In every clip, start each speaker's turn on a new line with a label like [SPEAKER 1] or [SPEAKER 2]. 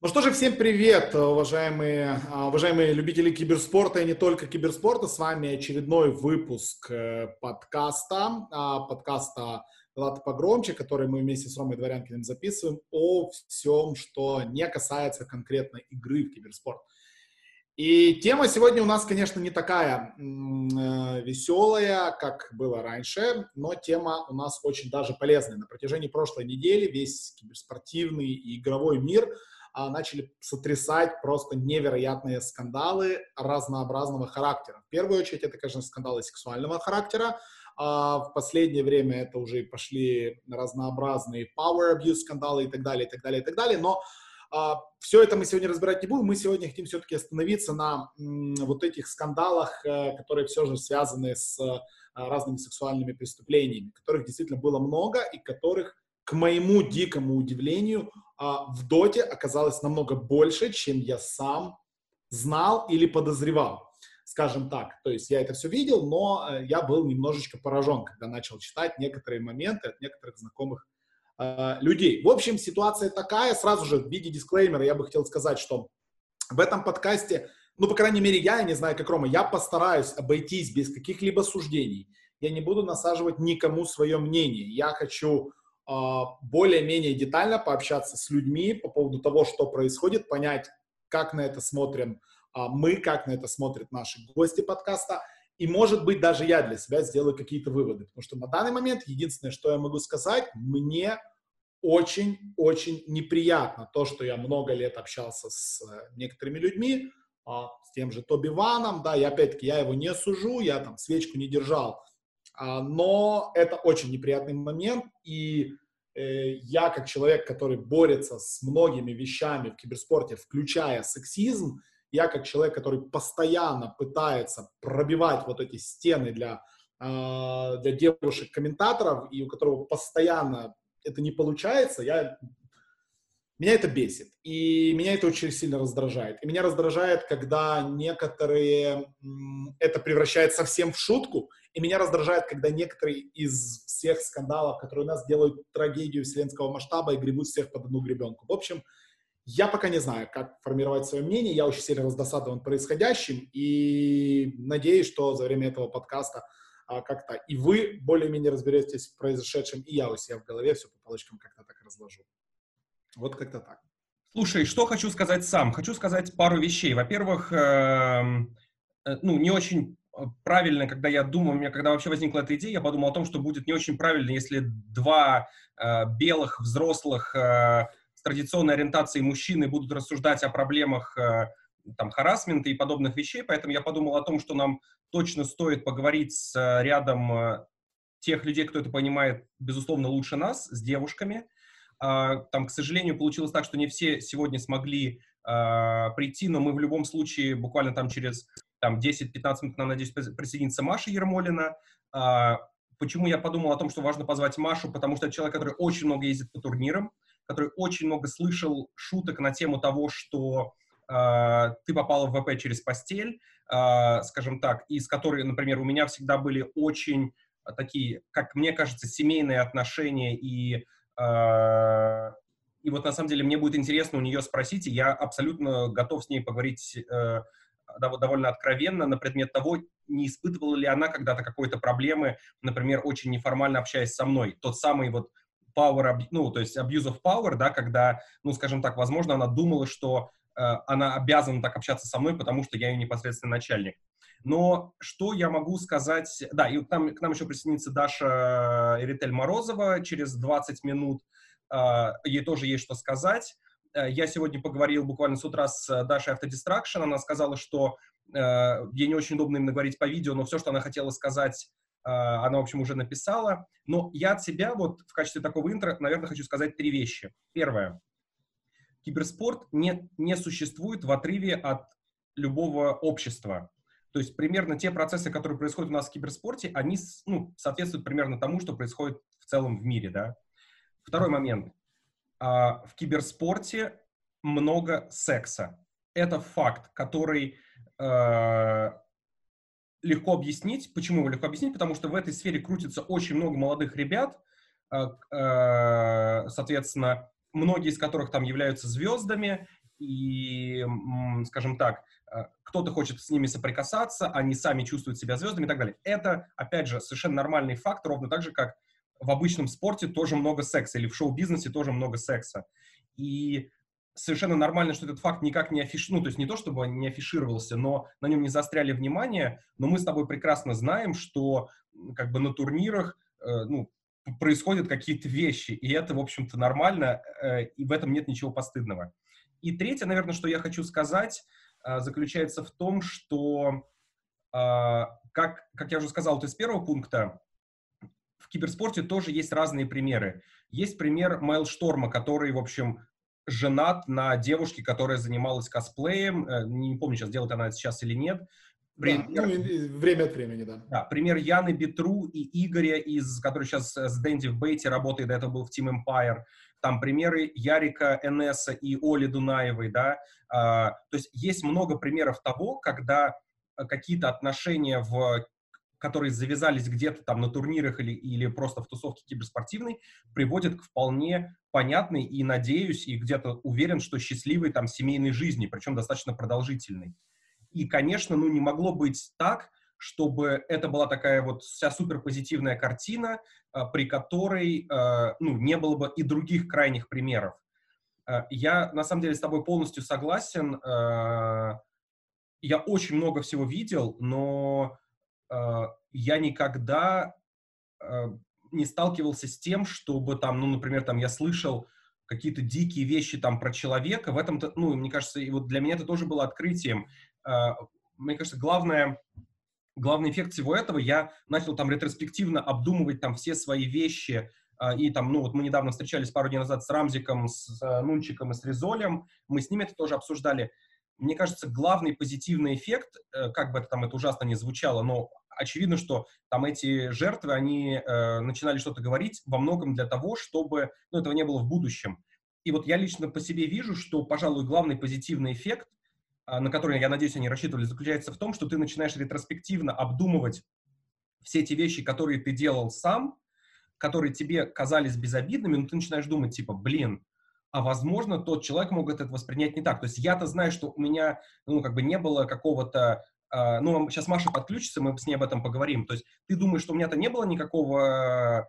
[SPEAKER 1] Ну что же, всем привет, уважаемые, а, уважаемые любители киберспорта и не только киберспорта. С вами очередной выпуск э, подкаста, а, подкаста «Ладно погромче», который мы вместе с Ромой Дворянкиным записываем о всем, что не касается конкретно игры в киберспорт. И тема сегодня у нас, конечно, не такая э, веселая, как было раньше, но тема у нас очень даже полезная. На протяжении прошлой недели весь киберспортивный и игровой мир начали сотрясать просто невероятные скандалы разнообразного характера. В первую очередь это, конечно, скандалы сексуального характера, а в последнее время это уже пошли разнообразные power abuse скандалы и так далее, и так далее, и так далее, но а, все это мы сегодня разбирать не будем. Мы сегодня хотим все-таки остановиться на вот этих скандалах, э, которые все же связаны с э, разными сексуальными преступлениями, которых действительно было много и которых, к моему дикому удивлению, а, в Доте оказалось намного больше, чем я сам знал или подозревал скажем так. То есть я это все видел, но э, я был немножечко поражен, когда начал читать некоторые моменты от некоторых знакомых Э, людей. В общем, ситуация такая, сразу же в виде дисклеймера я бы хотел сказать, что в этом подкасте, ну, по крайней мере, я, я не знаю, как Рома, я постараюсь обойтись без каких-либо суждений. Я не буду насаживать никому свое мнение. Я хочу более-менее детально пообщаться с людьми по поводу того, что происходит, понять, как на это смотрим э, мы, как на это смотрят наши гости подкаста – и, может быть, даже я для себя сделаю какие-то выводы. Потому что на данный момент единственное, что я могу сказать, мне очень-очень неприятно то, что я много лет общался с э, некоторыми людьми, а, с тем же Тоби Ваном, да, и опять-таки я его не сужу, я там свечку не держал, а, но это очень неприятный момент, и э, я как человек, который борется с многими вещами в киберспорте, включая сексизм, я как человек, который постоянно пытается пробивать вот эти стены для, э, для девушек-комментаторов, и у которого постоянно это не получается, я, меня это бесит. И меня это очень сильно раздражает. И меня раздражает, когда некоторые это превращает совсем в шутку, и меня раздражает, когда некоторые из всех скандалов, которые у нас делают трагедию вселенского масштаба и гребут всех под одну гребенку. В общем, я пока не знаю, как формировать свое мнение. Я очень сильно раздосадован происходящим и надеюсь, что за время этого подкаста а, как-то и вы более-менее разберетесь в произошедшем, и я у себя в голове все по полочкам как-то так разложу. Вот как-то так.
[SPEAKER 2] Слушай, что хочу сказать сам? Хочу сказать пару вещей. Во-первых, эм, э, ну, не очень правильно, когда я думал, у меня когда вообще возникла эта идея, я подумал о том, что будет не очень правильно, если два э, белых взрослых э, с традиционной ориентацией мужчины будут рассуждать о проблемах э, там, харасмента и подобных вещей, поэтому я подумал о том, что нам точно стоит поговорить с э, рядом э, тех людей, кто это понимает, безусловно, лучше нас, с девушками. А, там, к сожалению, получилось так, что не все сегодня смогли прийти, но мы в любом случае буквально там через там, 10-15 минут, надеюсь, присоединится Маша Ермолина. А, почему я подумал о том, что важно позвать Машу? Потому что это человек, который очень много ездит по турнирам, который очень много слышал шуток на тему того, что э, ты попала в ВП через постель, э, скажем так, и с которой, например, у меня всегда были очень такие, как мне кажется, семейные отношения и и вот на самом деле мне будет интересно у нее спросить, и я абсолютно готов с ней поговорить э, довольно откровенно на предмет того, не испытывала ли она когда-то какой-то проблемы, например, очень неформально общаясь со мной. Тот самый вот power, ну, то есть abuse of power, да, когда, ну, скажем так, возможно, она думала, что э, она обязана так общаться со мной, потому что я ее непосредственно начальник. Но что я могу сказать... Да, и там, к нам еще присоединится Даша Эритель Морозова через 20 минут. Э, ей тоже есть что сказать. Э, я сегодня поговорил буквально с утра с Дашей Автодистракшн. Она сказала, что э, ей не очень удобно именно говорить по видео, но все, что она хотела сказать а, она, в общем, уже написала. Но я от себя вот в качестве такого интро, наверное, хочу сказать три вещи. Первое. Киберспорт не, не существует в отрыве от любого общества. То есть примерно те процессы, которые происходят у нас в киберспорте, они ну, соответствуют примерно тому, что происходит в целом в мире. Да? Второй момент. А, в киберспорте много секса. Это факт, который э, легко объяснить. Почему его легко объяснить? Потому что в этой сфере крутится очень много молодых ребят, э, э, соответственно, многие из которых там являются звездами, и, скажем так, кто-то хочет с ними соприкасаться, они сами чувствуют себя звездами и так далее. Это, опять же, совершенно нормальный факт, ровно так же, как в обычном спорте тоже много секса, или в шоу-бизнесе тоже много секса. И совершенно нормально, что этот факт никак не афиш... ну, то есть не то, чтобы он не афишировался, но на нем не заостряли внимание, но мы с тобой прекрасно знаем, что как бы на турнирах, э, ну, происходят какие-то вещи, и это, в общем-то, нормально, э, и в этом нет ничего постыдного. И третье, наверное, что я хочу сказать, э, заключается в том, что, э, как, как я уже сказал вот из первого пункта, в киберспорте тоже есть разные примеры. Есть пример Майлшторма, который, в общем, женат на девушке, которая занималась косплеем. Не помню, сейчас делает она это сейчас или нет.
[SPEAKER 1] Пример, да, ну, время от времени, да.
[SPEAKER 2] Да, пример Яны Бетру и Игоря, из, который сейчас с Дэнди в Бейте работает, до этого был в Team Empire. Там примеры Ярика Энеса и Оли Дунаевой, да. А, то есть есть много примеров того, когда какие-то отношения в которые завязались где-то там на турнирах или, или просто в тусовке киберспортивной, приводят к вполне понятной и, надеюсь, и где-то уверен, что счастливой там семейной жизни, причем достаточно продолжительной. И, конечно, ну не могло быть так, чтобы это была такая вот вся суперпозитивная картина, при которой а, ну, не было бы и других крайних примеров. А, я, на самом деле, с тобой полностью согласен. Я очень много всего видел, но я никогда не сталкивался с тем, чтобы там, ну, например, там я слышал какие-то дикие вещи там про человека. В этом-то, ну, мне кажется, и вот для меня это тоже было открытием. А, мне кажется, главное, главный эффект всего этого, я начал там ретроспективно обдумывать там все свои вещи, а, и там, ну вот мы недавно встречались пару дней назад с Рамзиком, с э, Нунчиком и с Резолем, мы с ними это тоже обсуждали. Мне кажется, главный позитивный эффект, э, как бы это там это ужасно не звучало, но очевидно, что там эти жертвы, они э, начинали что-то говорить во многом для того, чтобы ну, этого не было в будущем. И вот я лично по себе вижу, что, пожалуй, главный позитивный эффект на который, я надеюсь, они рассчитывали, заключается в том, что ты начинаешь ретроспективно обдумывать все эти вещи, которые ты делал сам, которые тебе казались безобидными, но ты начинаешь думать, типа, блин, а возможно, тот человек мог это воспринять не так. То есть я-то знаю, что у меня, ну, как бы не было какого-то, э, ну, сейчас Маша подключится, мы с ней об этом поговорим. То есть ты думаешь, что у меня-то не было никакого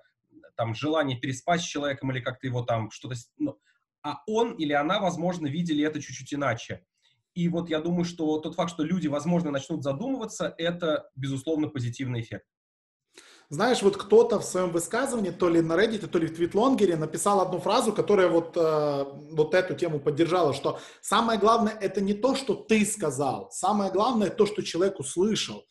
[SPEAKER 2] там желания переспать с человеком или как-то его там что-то... Ну, а он или она, возможно, видели это чуть-чуть иначе. И вот я думаю, что тот факт, что люди, возможно, начнут задумываться, это, безусловно, позитивный эффект.
[SPEAKER 1] Знаешь, вот кто-то в своем высказывании, то ли на Reddit, то ли в твитлонгере, написал одну фразу, которая вот, э, вот эту тему поддержала, что самое главное это не то, что ты сказал, самое главное то, что человек услышал.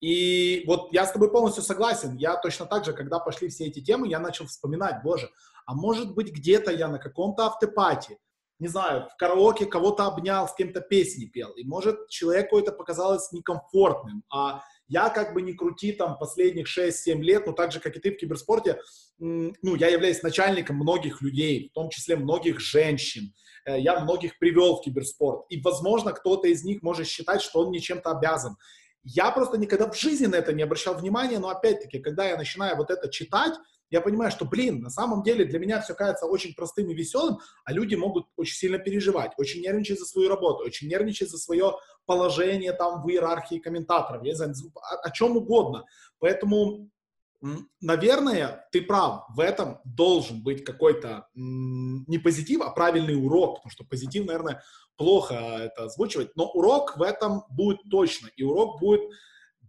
[SPEAKER 1] И вот я с тобой полностью согласен. Я точно так же, когда пошли все эти темы, я начал вспоминать, боже, а может быть где-то я на каком-то автопате не знаю, в караоке кого-то обнял, с кем-то песни пел, и может человеку это показалось некомфортным, а я как бы не крути там последних 6-7 лет, но так же, как и ты в киберспорте, ну, я являюсь начальником многих людей, в том числе многих женщин, э, я многих привел в киберспорт, и, возможно, кто-то из них может считать, что он мне чем-то обязан. Я просто никогда в жизни на это не обращал внимания, но опять-таки, когда я начинаю вот это читать, я понимаю, что, блин, на самом деле для меня все кажется очень простым и веселым, а люди могут очень сильно переживать, очень нервничать за свою работу, очень нервничать за свое положение там в иерархии комментаторов, я знаю, о, о чем угодно. Поэтому, наверное, ты прав, в этом должен быть какой-то не позитив, а правильный урок, потому что позитив, наверное, плохо это озвучивать, но урок в этом будет точно, и урок будет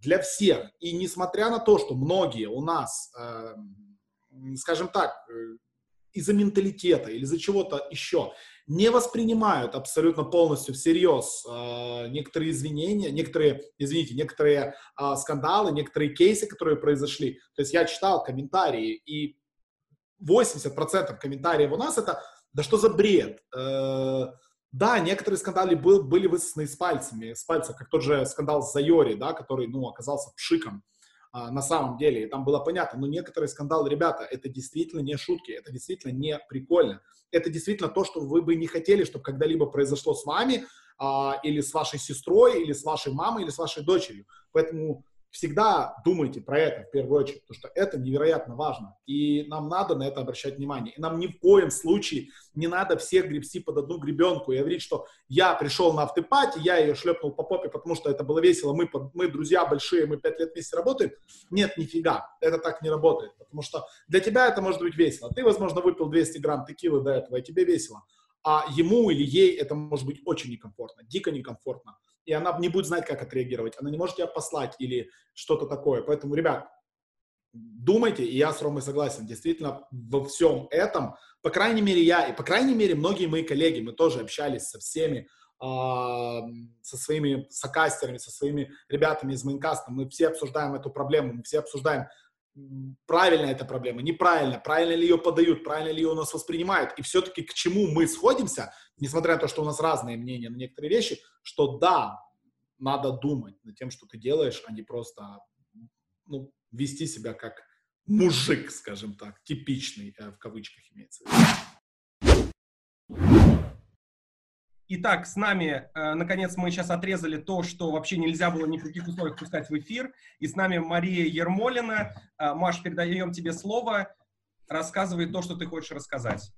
[SPEAKER 1] для всех. И несмотря на то, что многие у нас э, скажем так, э, из-за менталитета или из-за чего-то еще не воспринимают абсолютно полностью всерьез э, некоторые извинения, некоторые, извините, некоторые э, скандалы, некоторые кейсы, которые произошли. То есть я читал комментарии, и 80% комментариев у нас это «да что за бред?». Э, да, некоторые скандалы был, были высосаны с пальцами, с пальцев, как тот же скандал с Зайори, да, который, ну, оказался пшиком а, на самом деле, и там было понятно, но некоторые скандалы, ребята, это действительно не шутки, это действительно не прикольно, это действительно то, что вы бы не хотели, чтобы когда-либо произошло с вами, а, или с вашей сестрой, или с вашей мамой, или с вашей дочерью. Поэтому всегда думайте про это в первую очередь, потому что это невероятно важно. И нам надо на это обращать внимание. И нам ни в коем случае не надо всех гребсти под одну гребенку и говорить, что я пришел на автопати, я ее шлепнул по попе, потому что это было весело, мы, мы друзья большие, мы пять лет вместе работаем. Нет, нифига, это так не работает, потому что для тебя это может быть весело. Ты, возможно, выпил 200 грамм текилы до этого, и тебе весело. А ему или ей это может быть очень некомфортно, дико некомфортно и она не будет знать, как отреагировать. Она не может тебя послать или что-то такое. Поэтому, ребят, думайте, и я с Ромой согласен, действительно, во всем этом, по крайней мере, я, и по крайней мере, многие мои коллеги, мы тоже общались со всеми, э, со своими сокастерами, со своими ребятами из Майнкаста, мы все обсуждаем эту проблему, мы все обсуждаем, правильно эта проблема, неправильно, правильно ли ее подают, правильно ли ее у нас воспринимают, и все-таки к чему мы сходимся, несмотря на то, что у нас разные мнения на некоторые вещи, что да, надо думать над тем, что ты делаешь, а не просто ну, вести себя как мужик, скажем так, типичный, э, в кавычках имеется в виду.
[SPEAKER 2] Итак, с нами, э, наконец, мы сейчас отрезали то, что вообще нельзя было ни в каких условиях пускать в эфир. И с нами Мария Ермолина. Э, Маш, передаем тебе слово. Рассказывай то, что ты хочешь рассказать.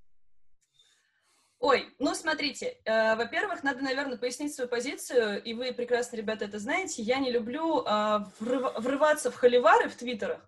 [SPEAKER 3] Ой, ну смотрите, э, во-первых, надо, наверное, пояснить свою позицию, и вы прекрасно, ребята, это знаете. Я не люблю э, врыв- врываться в холивары в твиттерах,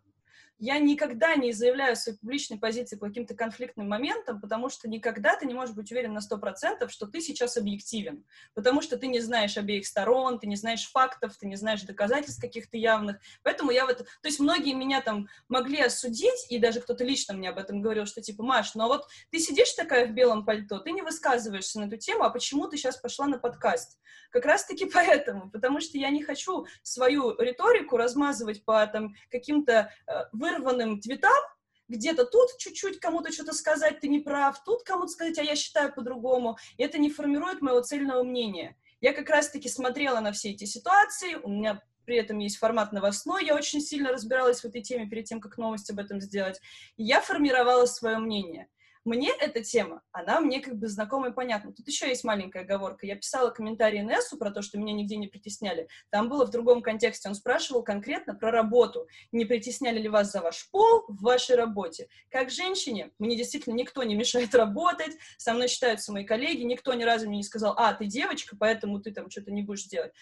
[SPEAKER 3] я никогда не заявляю своей публичной позиции по каким-то конфликтным моментам, потому что никогда ты не можешь быть уверен на 100%, что ты сейчас объективен, потому что ты не знаешь обеих сторон, ты не знаешь фактов, ты не знаешь доказательств каких-то явных, поэтому я вот, то есть многие меня там могли осудить, и даже кто-то лично мне об этом говорил, что типа, Маш, ну а вот ты сидишь такая в белом пальто, ты не высказываешься на эту тему, а почему ты сейчас пошла на подкаст? Как раз-таки поэтому, потому что я не хочу свою риторику размазывать по там каким-то э, вырванным твитам, где-то тут чуть-чуть кому-то что-то сказать, ты не прав, тут кому-то сказать, а я считаю по-другому. Это не формирует моего цельного мнения. Я как раз-таки смотрела на все эти ситуации, у меня при этом есть формат новостной, я очень сильно разбиралась в этой теме перед тем, как новость об этом сделать, и я формировала свое мнение. Мне эта тема, она мне как бы знакома и понятна. Тут еще есть маленькая оговорка. Я писала комментарий Нессу про то, что меня нигде не притесняли. Там было в другом контексте. Он спрашивал конкретно про работу. Не притесняли ли вас за ваш пол в вашей работе? Как женщине, мне действительно никто не мешает работать, со мной считаются мои коллеги, никто ни разу мне не сказал, а, ты девочка, поэтому ты там что-то не будешь делать.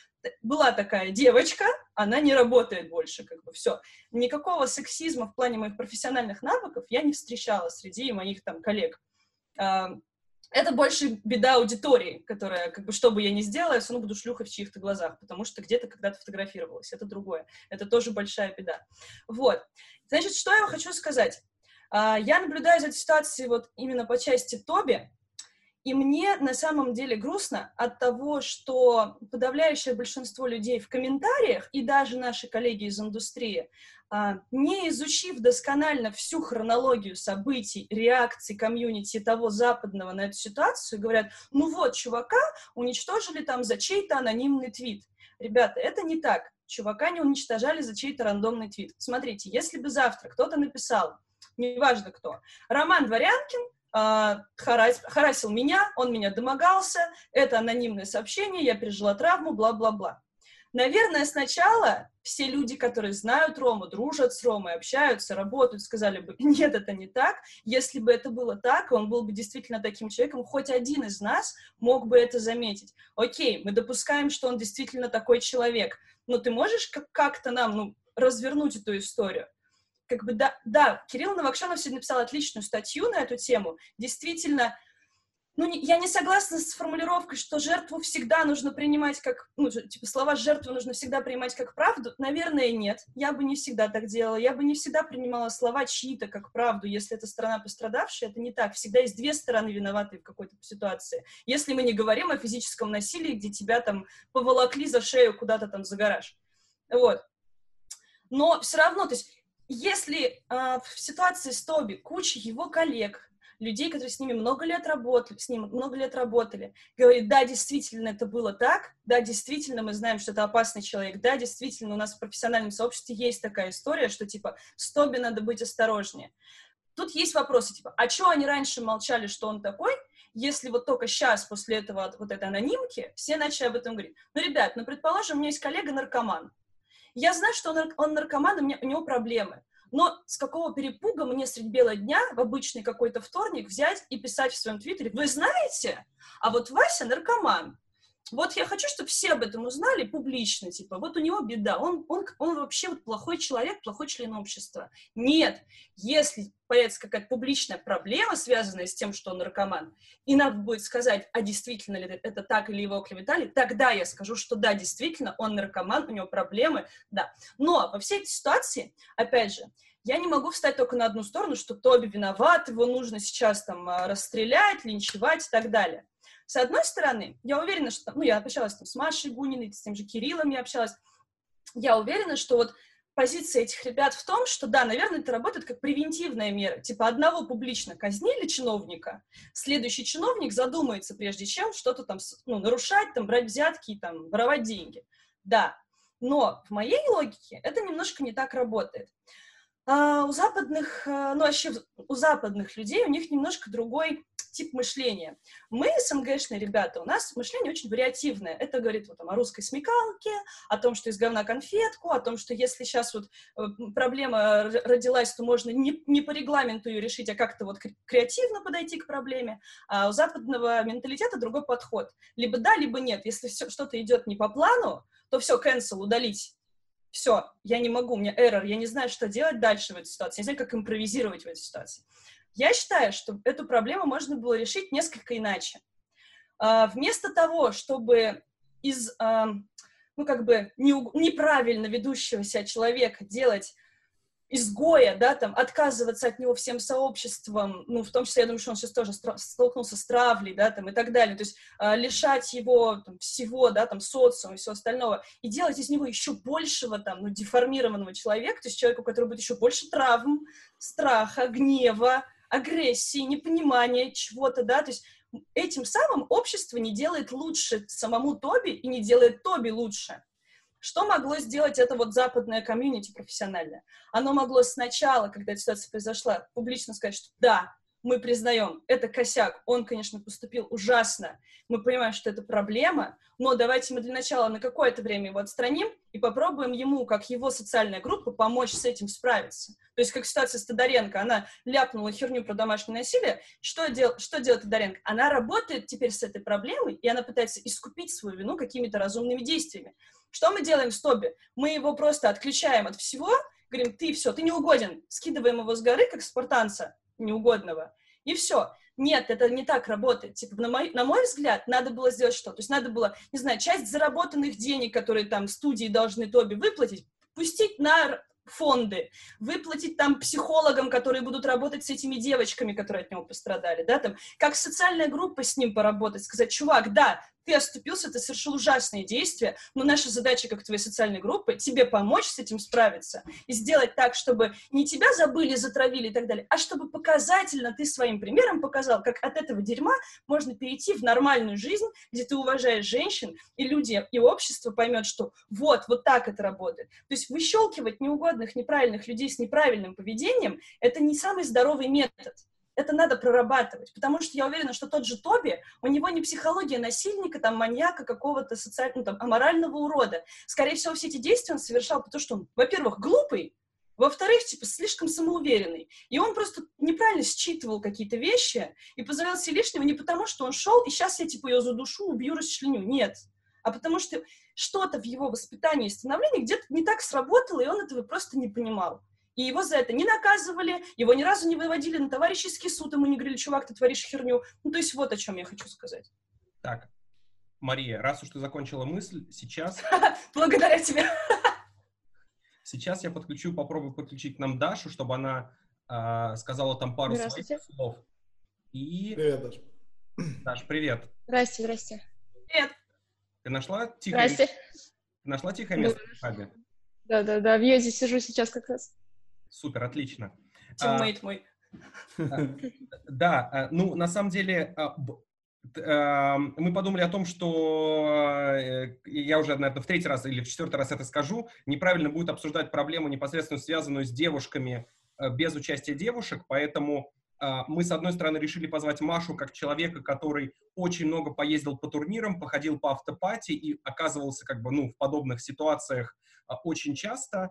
[SPEAKER 3] Была такая девочка, она не работает больше, как бы все. Никакого сексизма в плане моих профессиональных навыков я не встречала среди моих там коллег. Это больше беда аудитории, которая, как бы, что бы я ни сделала, я все равно буду шлюхой в чьих-то глазах, потому что где-то когда-то фотографировалась. Это другое. Это тоже большая беда. Вот. Значит, что я хочу сказать? А, я наблюдаю за этой ситуацией вот именно по части Тоби, и мне на самом деле грустно от того, что подавляющее большинство людей в комментариях и даже наши коллеги из индустрии, а, не изучив досконально всю хронологию событий, реакций комьюнити того западного на эту ситуацию, говорят, ну вот, чувака уничтожили там за чей-то анонимный твит. Ребята, это не так. Чувака не уничтожали за чей-то рандомный твит. Смотрите, если бы завтра кто-то написал, неважно кто, Роман Дворянкин харас, харасил меня, он меня домогался, это анонимное сообщение, я пережила травму, бла-бла-бла. Наверное, сначала все люди, которые знают Рому, дружат с Ромой, общаются, работают, сказали бы, нет, это не так. Если бы это было так, он был бы действительно таким человеком, хоть один из нас мог бы это заметить. Окей, мы допускаем, что он действительно такой человек, но ты можешь как-то нам ну, развернуть эту историю? Как бы да, да, Кирилл Новокшанов сегодня написал отличную статью на эту тему. Действительно, ну, не, я не согласна с формулировкой, что жертву всегда нужно принимать как, ну, типа, слова жертвы нужно всегда принимать как правду. Наверное, нет. Я бы не всегда так делала. Я бы не всегда принимала слова чьи-то как правду, если это сторона пострадавшая. Это не так. Всегда есть две стороны виноватые в какой-то ситуации. Если мы не говорим о физическом насилии, где тебя там поволокли за шею куда-то там за гараж. Вот. Но все равно, то есть если э, в ситуации с Тоби куча его коллег, людей, которые с ними много лет работали, с ним много лет работали, говорит, да, действительно, это было так, да, действительно, мы знаем, что это опасный человек, да, действительно, у нас в профессиональном сообществе есть такая история, что, типа, с Тоби надо быть осторожнее. Тут есть вопросы, типа, а что они раньше молчали, что он такой, если вот только сейчас, после этого, вот этой анонимки, все начали об этом говорить. Ну, ребят, ну, предположим, у меня есть коллега-наркоман, Я знаю, что он, он наркоман, у, меня, у него проблемы. Но с какого перепуга мне средь бела дня в обычный какой-то вторник взять и писать в своем твиттере, вы знаете, а вот Вася наркоман. Вот я хочу, чтобы все об этом узнали публично, типа, вот у него беда, он, он, он вообще вот плохой человек, плохой член общества. Нет, если появится какая-то публичная проблема, связанная с тем, что он наркоман, и надо будет сказать, а действительно ли это так или его клеветали, тогда я скажу, что да, действительно, он наркоман, у него проблемы, да. Но во всей этой ситуации, опять же, я не могу встать только на одну сторону, что Тоби виноват, его нужно сейчас там а, расстрелять, линчевать и так далее. С одной стороны, я уверена, что, ну, я общалась там с Машей Гуниной, с тем же Кириллом я общалась, я уверена, что вот позиция этих ребят в том, что да, наверное, это работает как превентивная мера. Типа одного публично казнили чиновника, следующий чиновник задумается, прежде чем что-то там ну, нарушать, там, брать взятки там воровать деньги. Да, но в моей логике это немножко не так работает. А у западных, а, ну вообще у западных людей у них немножко другой тип мышления. Мы, СНГшные ребята, у нас мышление очень вариативное. Это говорит вот, там, о русской смекалке, о том, что из говна конфетку, о том, что если сейчас вот э, проблема родилась, то можно не, не по регламенту ее решить, а как-то вот креативно подойти к проблеме. А у западного менталитета другой подход. Либо да, либо нет. Если что-то идет не по плану, то все, cancel, удалить все, я не могу, у меня error, я не знаю, что делать дальше в этой ситуации, я не знаю, как импровизировать в этой ситуации. Я считаю, что эту проблему можно было решить несколько иначе. А, вместо того, чтобы из, а, ну, как бы, неправильно ведущего себя человека делать изгоя, да, там, отказываться от него всем сообществом, ну, в том числе, я думаю, что он сейчас тоже столкнулся с травлей, да, там, и так далее, то есть э, лишать его там, всего, да, там, социума и всего остального, и делать из него еще большего, там, ну, деформированного человека, то есть человека, у которого будет еще больше травм, страха, гнева, агрессии, непонимания чего-то, да, то есть этим самым общество не делает лучше самому Тоби и не делает Тоби лучше. Что могло сделать это вот западное комьюнити профессиональное? Оно могло сначала, когда эта ситуация произошла, публично сказать, что да, мы признаем, это косяк, он, конечно, поступил ужасно, мы понимаем, что это проблема, но давайте мы для начала на какое-то время его отстраним и попробуем ему, как его социальная группа, помочь с этим справиться. То есть, как ситуация с Тодоренко, она ляпнула херню про домашнее насилие, что, дел, что делает Тодоренко? Она работает теперь с этой проблемой, и она пытается искупить свою вину какими-то разумными действиями. Что мы делаем с Тоби? Мы его просто отключаем от всего, говорим, ты все, ты не угоден, скидываем его с горы, как спартанца, неугодного, и все. Нет, это не так работает. Типа, на мой, на мой взгляд, надо было сделать что? То есть надо было, не знаю, часть заработанных денег, которые там студии должны Тоби выплатить, пустить на фонды, выплатить там психологам, которые будут работать с этими девочками, которые от него пострадали, да, там, как социальная группа с ним поработать, сказать, чувак, да, ты оступился, ты совершил ужасные действия, но наша задача, как твоей социальной группы, тебе помочь с этим справиться и сделать так, чтобы не тебя забыли, затравили и так далее, а чтобы показательно ты своим примером показал, как от этого дерьма можно перейти в нормальную жизнь, где ты уважаешь женщин, и люди, и общество поймет, что вот, вот так это работает. То есть выщелкивать неугодных, неправильных людей с неправильным поведением — это не самый здоровый метод это надо прорабатывать, потому что я уверена, что тот же Тоби, у него не психология насильника, там, маньяка, какого-то социального, ну, там, аморального урода. Скорее всего, все эти действия он совершал потому, что он, во-первых, глупый, во-вторых, типа, слишком самоуверенный. И он просто неправильно считывал какие-то вещи и позволял себе лишнего не потому, что он шел, и сейчас я, типа, ее задушу, убью, расчленю. Нет. А потому что что-то в его воспитании и становлении где-то не так сработало, и он этого просто не понимал и его за это не наказывали, его ни разу не выводили на товарищеский суд, ему не говорили, чувак, ты творишь херню. Ну, то есть вот о чем я хочу сказать.
[SPEAKER 2] Так, Мария, раз уж ты закончила мысль, сейчас...
[SPEAKER 3] Благодаря тебе.
[SPEAKER 2] Сейчас я подключу, попробую подключить к нам Дашу, чтобы она э, сказала там пару своих слов. И...
[SPEAKER 1] Привет, Даша.
[SPEAKER 2] Даш, привет.
[SPEAKER 4] Здрасте, здрасте.
[SPEAKER 3] Привет.
[SPEAKER 2] Ты нашла тихое
[SPEAKER 4] Здрасте.
[SPEAKER 2] Ты нашла тихое место в хабе?
[SPEAKER 4] Да, да, да, в Йозе сижу сейчас как раз.
[SPEAKER 2] Супер, отлично.
[SPEAKER 3] Тиммейт мой.
[SPEAKER 2] Да, а, ну, на самом деле, а, а, мы подумали о том, что э, я уже, наверное, в третий раз или в четвертый раз это скажу, неправильно будет обсуждать проблему, непосредственно связанную с девушками без участия девушек, поэтому а, мы, с одной стороны, решили позвать Машу как человека, который очень много поездил по турнирам, походил по автопати и оказывался как бы, ну, в подобных ситуациях а, очень часто.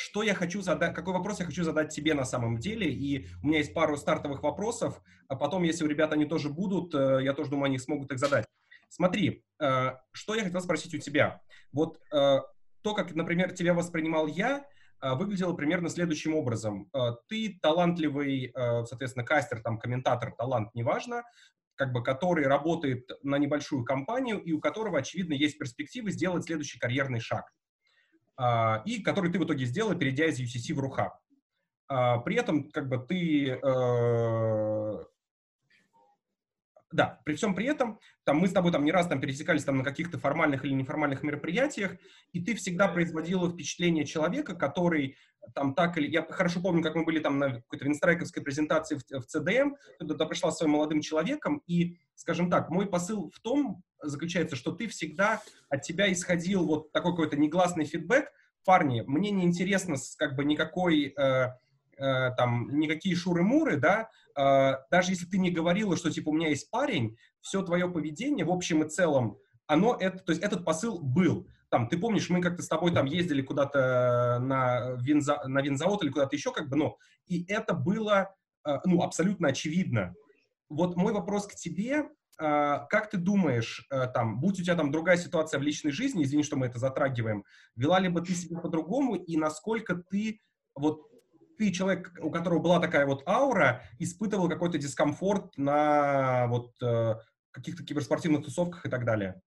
[SPEAKER 2] Что я хочу задать, какой вопрос я хочу задать тебе на самом деле, и у меня есть пару стартовых вопросов, а потом, если у ребят они тоже будут, э, я тоже думаю, они смогут их задать. Смотри, э, что я хотел спросить у тебя. Вот э, то, как, например, тебя воспринимал я, выглядело примерно следующим образом. Ты талантливый, соответственно, кастер, там, комментатор, талант, неважно, как бы, который работает на небольшую компанию и у которого, очевидно, есть перспективы сделать следующий карьерный шаг. А, и который ты в итоге сделал, перейдя из UCC в RUHA. А, при этом, как бы, ты э, да, при всем при этом, там, мы с тобой там не раз там пересекались там на каких-то формальных или неформальных мероприятиях, и ты всегда производила впечатление человека, который там так или... Я хорошо помню, как мы были там на какой-то винстрайковской презентации в, в CDM, ты туда пришла своим молодым человеком, и, скажем так, мой посыл в том заключается, что ты всегда от тебя исходил вот такой какой-то негласный фидбэк, парни, мне не интересно как бы никакой... Э, э, там никакие шуры-муры, да, э, даже если ты не говорила, что типа у меня есть парень, все твое поведение в общем и целом, оно это, то есть этот посыл был там, ты помнишь, мы как-то с тобой там ездили куда-то на, винза, на винзавод или куда-то еще, как бы, ну, и это было, э, ну, абсолютно очевидно. Вот мой вопрос к тебе, как ты думаешь, там, будь у тебя там другая ситуация в личной жизни, извини, что мы это затрагиваем, вела ли бы ты себя по-другому, и насколько ты, вот, ты человек, у которого была такая вот аура, испытывал какой-то дискомфорт на вот каких-то киберспортивных тусовках и так далее?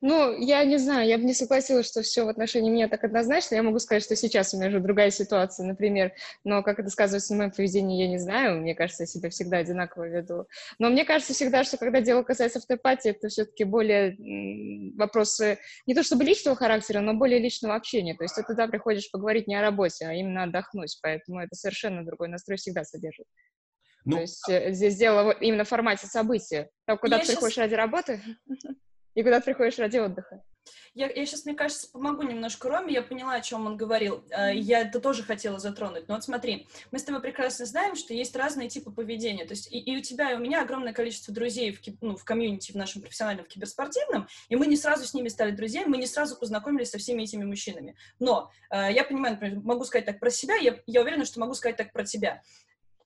[SPEAKER 4] Ну, я не знаю, я бы не согласилась, что все в отношении меня так однозначно. Я могу сказать, что сейчас у меня уже другая ситуация, например, но как это сказывается на моем поведении, я не знаю. Мне кажется, я себя всегда одинаково веду. Но мне кажется всегда, что когда дело касается автопатии, это все-таки более вопросы не то чтобы личного характера, но более личного общения. То есть ты туда приходишь поговорить не о работе, а именно отдохнуть. Поэтому это совершенно другой настрой всегда содержит. Ну, То есть э, здесь дело именно в формате события. Там, куда ты приходишь сейчас... ради работы, и куда ты приходишь ради отдыха.
[SPEAKER 3] Я, я сейчас, мне кажется, помогу немножко Роме, я поняла, о чем он говорил. А, я это тоже хотела затронуть. Но вот смотри, мы с тобой прекрасно знаем, что есть разные типы поведения. То есть и, и у тебя, и у меня огромное количество друзей в, ну, в комьюнити, в нашем профессиональном, в киберспортивном, и мы не сразу с ними стали друзьями, мы не сразу познакомились со всеми этими мужчинами. Но э, я понимаю, например, могу сказать так про себя, я, я уверена, что могу сказать так про тебя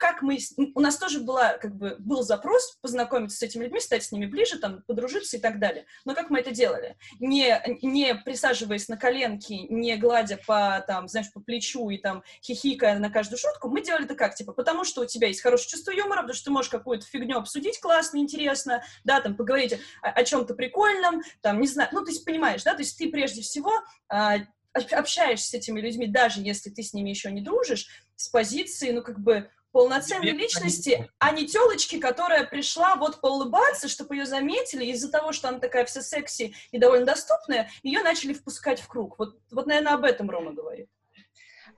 [SPEAKER 3] как мы... У нас тоже была, как бы, был запрос познакомиться с этими людьми, стать с ними ближе, там, подружиться и так далее. Но как мы это делали? Не, не присаживаясь на коленки, не гладя по, там, знаешь, по плечу и там хихикая на каждую шутку, мы делали это как? Типа, потому что у тебя есть хорошее чувство юмора, потому что ты можешь какую-то фигню обсудить классно, интересно, да, там, поговорить о, о чем-то прикольном, там, не знаю, ну, то есть, понимаешь, да, то есть ты прежде всего а, общаешься с этими людьми, даже если ты с ними еще не дружишь, с позиции, ну, как бы, полноценной личности, а не телочки, которая пришла вот поулыбаться, чтобы ее заметили, из-за того, что она такая вся секси и довольно доступная, ее начали впускать в круг. Вот, вот наверное, об этом Рома говорит.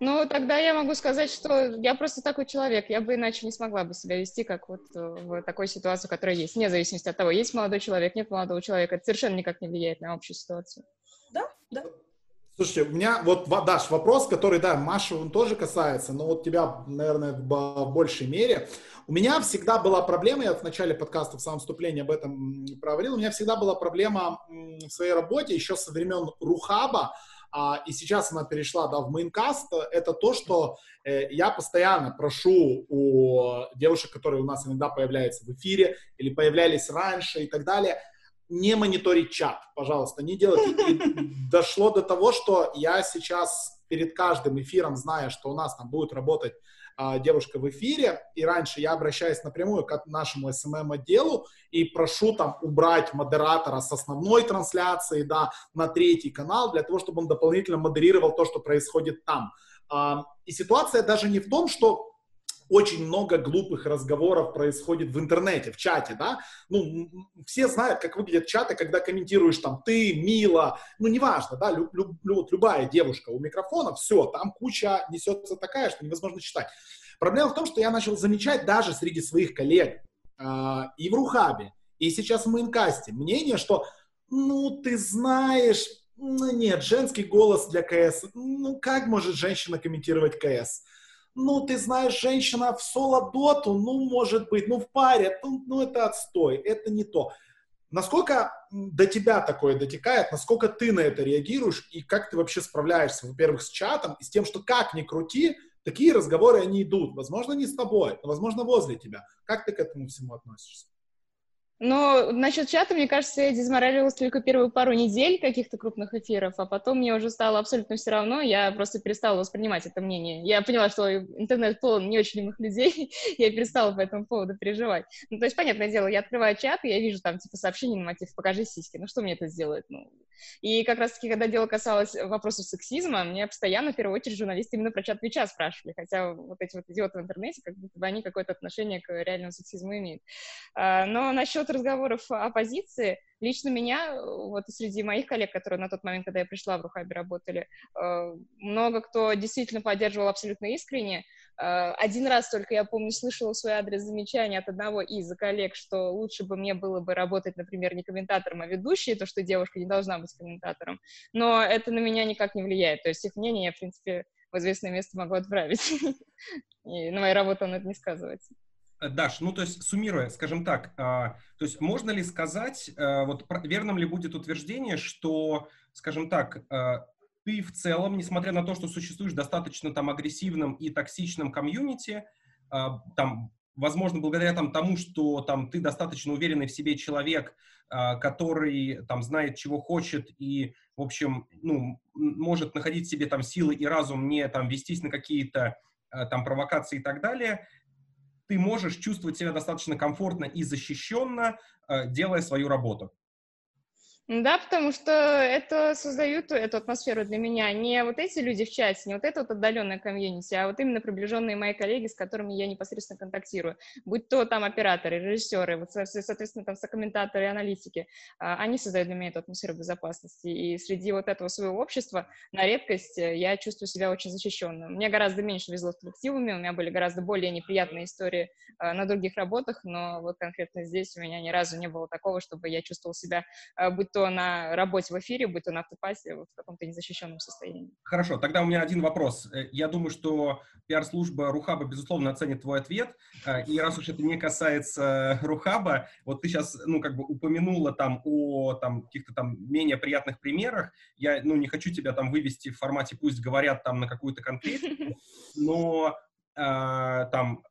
[SPEAKER 4] Ну, тогда я могу сказать, что я просто такой человек, я бы иначе не смогла бы себя вести, как вот э, в такой ситуации, которая есть, вне зависимости от того, есть молодой человек, нет молодого человека, это совершенно никак не влияет на общую ситуацию.
[SPEAKER 3] Да, да.
[SPEAKER 1] Слушайте, у меня вот, Даш, вопрос, который, да, Маша, он тоже касается, но вот тебя, наверное, в большей мере. У меня всегда была проблема, я в начале подкаста, в самом вступлении об этом проговорил, у меня всегда была проблема в своей работе еще со времен Рухаба, а, и сейчас она перешла да, в мейнкаст, это то, что э, я постоянно прошу у девушек, которые у нас иногда появляются в эфире или появлялись раньше и так далее – не мониторить чат, пожалуйста, не делайте. И дошло до того, что я сейчас перед каждым эфиром, зная, что у нас там будет работать а, девушка в эфире, и раньше я обращаюсь напрямую к нашему SMM-отделу и прошу там убрать модератора с основной трансляции, да, на третий канал, для того, чтобы он дополнительно модерировал то, что происходит там. А, и ситуация даже не в том, что очень много глупых разговоров происходит в интернете, в чате, да, ну, все знают, как выглядят чаты, когда комментируешь там ты, Мила, ну, неважно, да, люб, люб, вот любая девушка у микрофона, все, там куча несется такая, что невозможно читать. Проблема в том, что я начал замечать даже среди своих коллег э, и в Рухабе, и сейчас в Майнкасте мнение, что, ну, ты знаешь, ну, нет, женский голос для КС, ну, как может женщина комментировать КС? Ну, ты знаешь, женщина в соло-доту, ну, может быть, ну, в паре, ну, ну, это отстой, это не то. Насколько до тебя такое дотекает, насколько ты на это реагируешь и как ты вообще справляешься, во-первых, с чатом и с тем, что как ни крути, такие разговоры, они идут. Возможно, не с тобой, но, возможно, возле тебя. Как ты к этому всему относишься?
[SPEAKER 4] Но насчет чата, мне кажется, я дезморалилась только первую пару недель каких-то крупных эфиров, а потом мне уже стало абсолютно все равно, я просто перестала воспринимать это мнение. Я поняла, что интернет полон не очень любых людей, я перестала по этому поводу переживать. Ну, то есть, понятное дело, я открываю чат, и я вижу там, типа, сообщение на мотив «покажи сиськи», ну, что мне это сделает? Ну, и как раз-таки, когда дело касалось вопросов сексизма, мне постоянно, в первую очередь, журналисты именно про чат Твича спрашивали, хотя вот эти вот идиоты в интернете, как будто бы они какое-то отношение к реальному сексизму имеют. А, но насчет разговоров оппозиции, лично меня, вот среди моих коллег, которые на тот момент, когда я пришла в Рухабе, работали, э, много кто действительно поддерживал абсолютно искренне, Э, один раз только, я помню, слышала свой адрес замечания от одного из коллег, что лучше бы мне было бы работать, например, не комментатором, а ведущей, то, что девушка не должна быть комментатором. Но это на меня никак не влияет. То есть их мнение я, в принципе, в известное место могу отправить. И на мою работу он это не сказывается.
[SPEAKER 2] Э, Даш, ну то есть суммируя, скажем так, а, то есть можно ли сказать, а, вот верным ли будет утверждение, что, скажем так, а, ты в целом, несмотря на то, что существуешь достаточно там агрессивным и токсичным комьюнити, а, там, возможно, благодаря там тому, что там ты достаточно уверенный в себе человек, а, который там знает, чего хочет и, в общем, ну, может находить себе там силы и разум, не там вестись на какие-то там провокации и так далее, ты можешь чувствовать себя достаточно комфортно и защищенно, делая свою работу.
[SPEAKER 4] Да, потому что это создают эту атмосферу для меня не вот эти люди в чате, не вот это вот отдаленное комьюнити, а вот именно приближенные мои коллеги, с которыми я непосредственно контактирую. Будь то там операторы, режиссеры, вот, соответственно, там сокомментаторы, аналитики, а, они создают для меня эту атмосферу безопасности. И среди вот этого своего общества на редкость э, я чувствую себя очень защищенным. Мне гораздо меньше везло с коллективами, у меня были гораздо более неприятные истории а, на других работах, но вот конкретно здесь у меня ни разу не было такого, чтобы я чувствовал себя, а, будь то на работе в эфире, будь то на автопасе, вот в каком-то незащищенном состоянии.
[SPEAKER 2] Хорошо, тогда у меня один вопрос. Э, я думаю, что пиар-служба Рухаба, безусловно, оценит твой ответ. Э, и раз уж это не касается Рухаба, вот ты сейчас, ну, как бы упомянула там о там каких-то там менее приятных примерах. Я, ну, не хочу тебя там вывести в формате «пусть говорят» там на какую-то конкретику, но э, там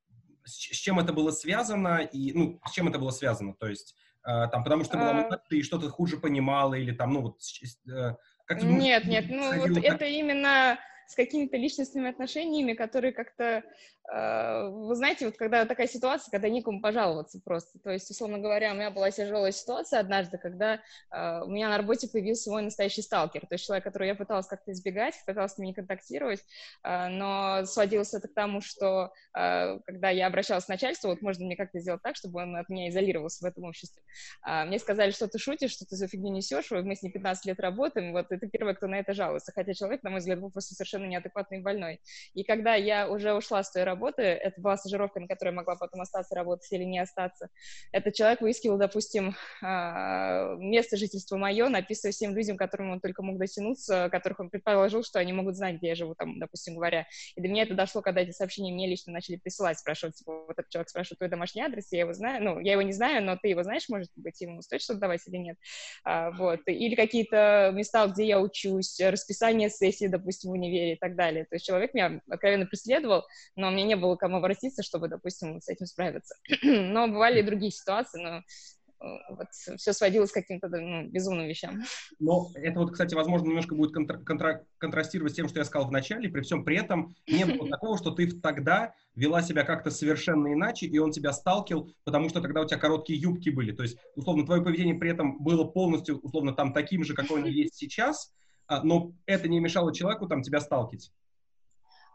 [SPEAKER 2] с, чем это было связано и, ну, с чем это было связано, то есть там, потому что была а. младше и что-то хуже понимала, или там, ну, вот,
[SPEAKER 4] э, как ты думаешь, Нет, нет, ну, вот это именно с какими-то личностными отношениями, которые как-то вы знаете, вот когда такая ситуация, когда некому пожаловаться просто. То есть, условно говоря, у меня была тяжелая ситуация однажды, когда э, у меня на работе появился мой настоящий сталкер, то есть человек, которого я пыталась как-то избегать, пыталась с ним не контактировать, э, но сводилось это к тому, что э, когда я обращалась к начальству, вот можно мне как-то сделать так, чтобы он от меня изолировался в этом обществе. Э, мне сказали, что ты шутишь, что ты за фигню несешь, мы с ней 15 лет работаем, вот это первый, кто на это жалуется, хотя человек, на мой взгляд, был просто совершенно неадекватный и больной. И когда я уже ушла с той работы, работы, это была стажировка, на которой я могла потом остаться работать или не остаться. Этот человек выискивал, допустим, а, место жительства мое, написывая всем людям, которым он только мог дотянуться, которых он предположил, что они могут знать, где я живу, там, допустим, говоря. И до меня это дошло, когда эти сообщения мне лично начали присылать, спрашивать, типа, вот этот человек спрашивает твой домашний адрес, я его знаю, ну, я его не знаю, но ты его знаешь, может быть, ему стоит что-то давать или нет. А, вот. Или какие-то места, где я учусь, расписание сессии, допустим, в универе и так далее. То есть человек меня откровенно преследовал, но мне не было кому обратиться, чтобы, допустим, с этим справиться. но бывали и другие ситуации, но э, вот все сводилось к каким-то ну, безумным вещам.
[SPEAKER 2] Но это вот, кстати, возможно, немножко будет контра- контра- контрастировать с тем, что я сказал в начале. При всем при этом не было такого, что ты тогда вела себя как-то совершенно иначе, и он тебя сталкивал, потому что тогда у тебя короткие юбки были. То есть, условно, твое поведение при этом было полностью, условно, там таким же, какое оно есть сейчас, а, но это не мешало человеку там тебя сталкивать.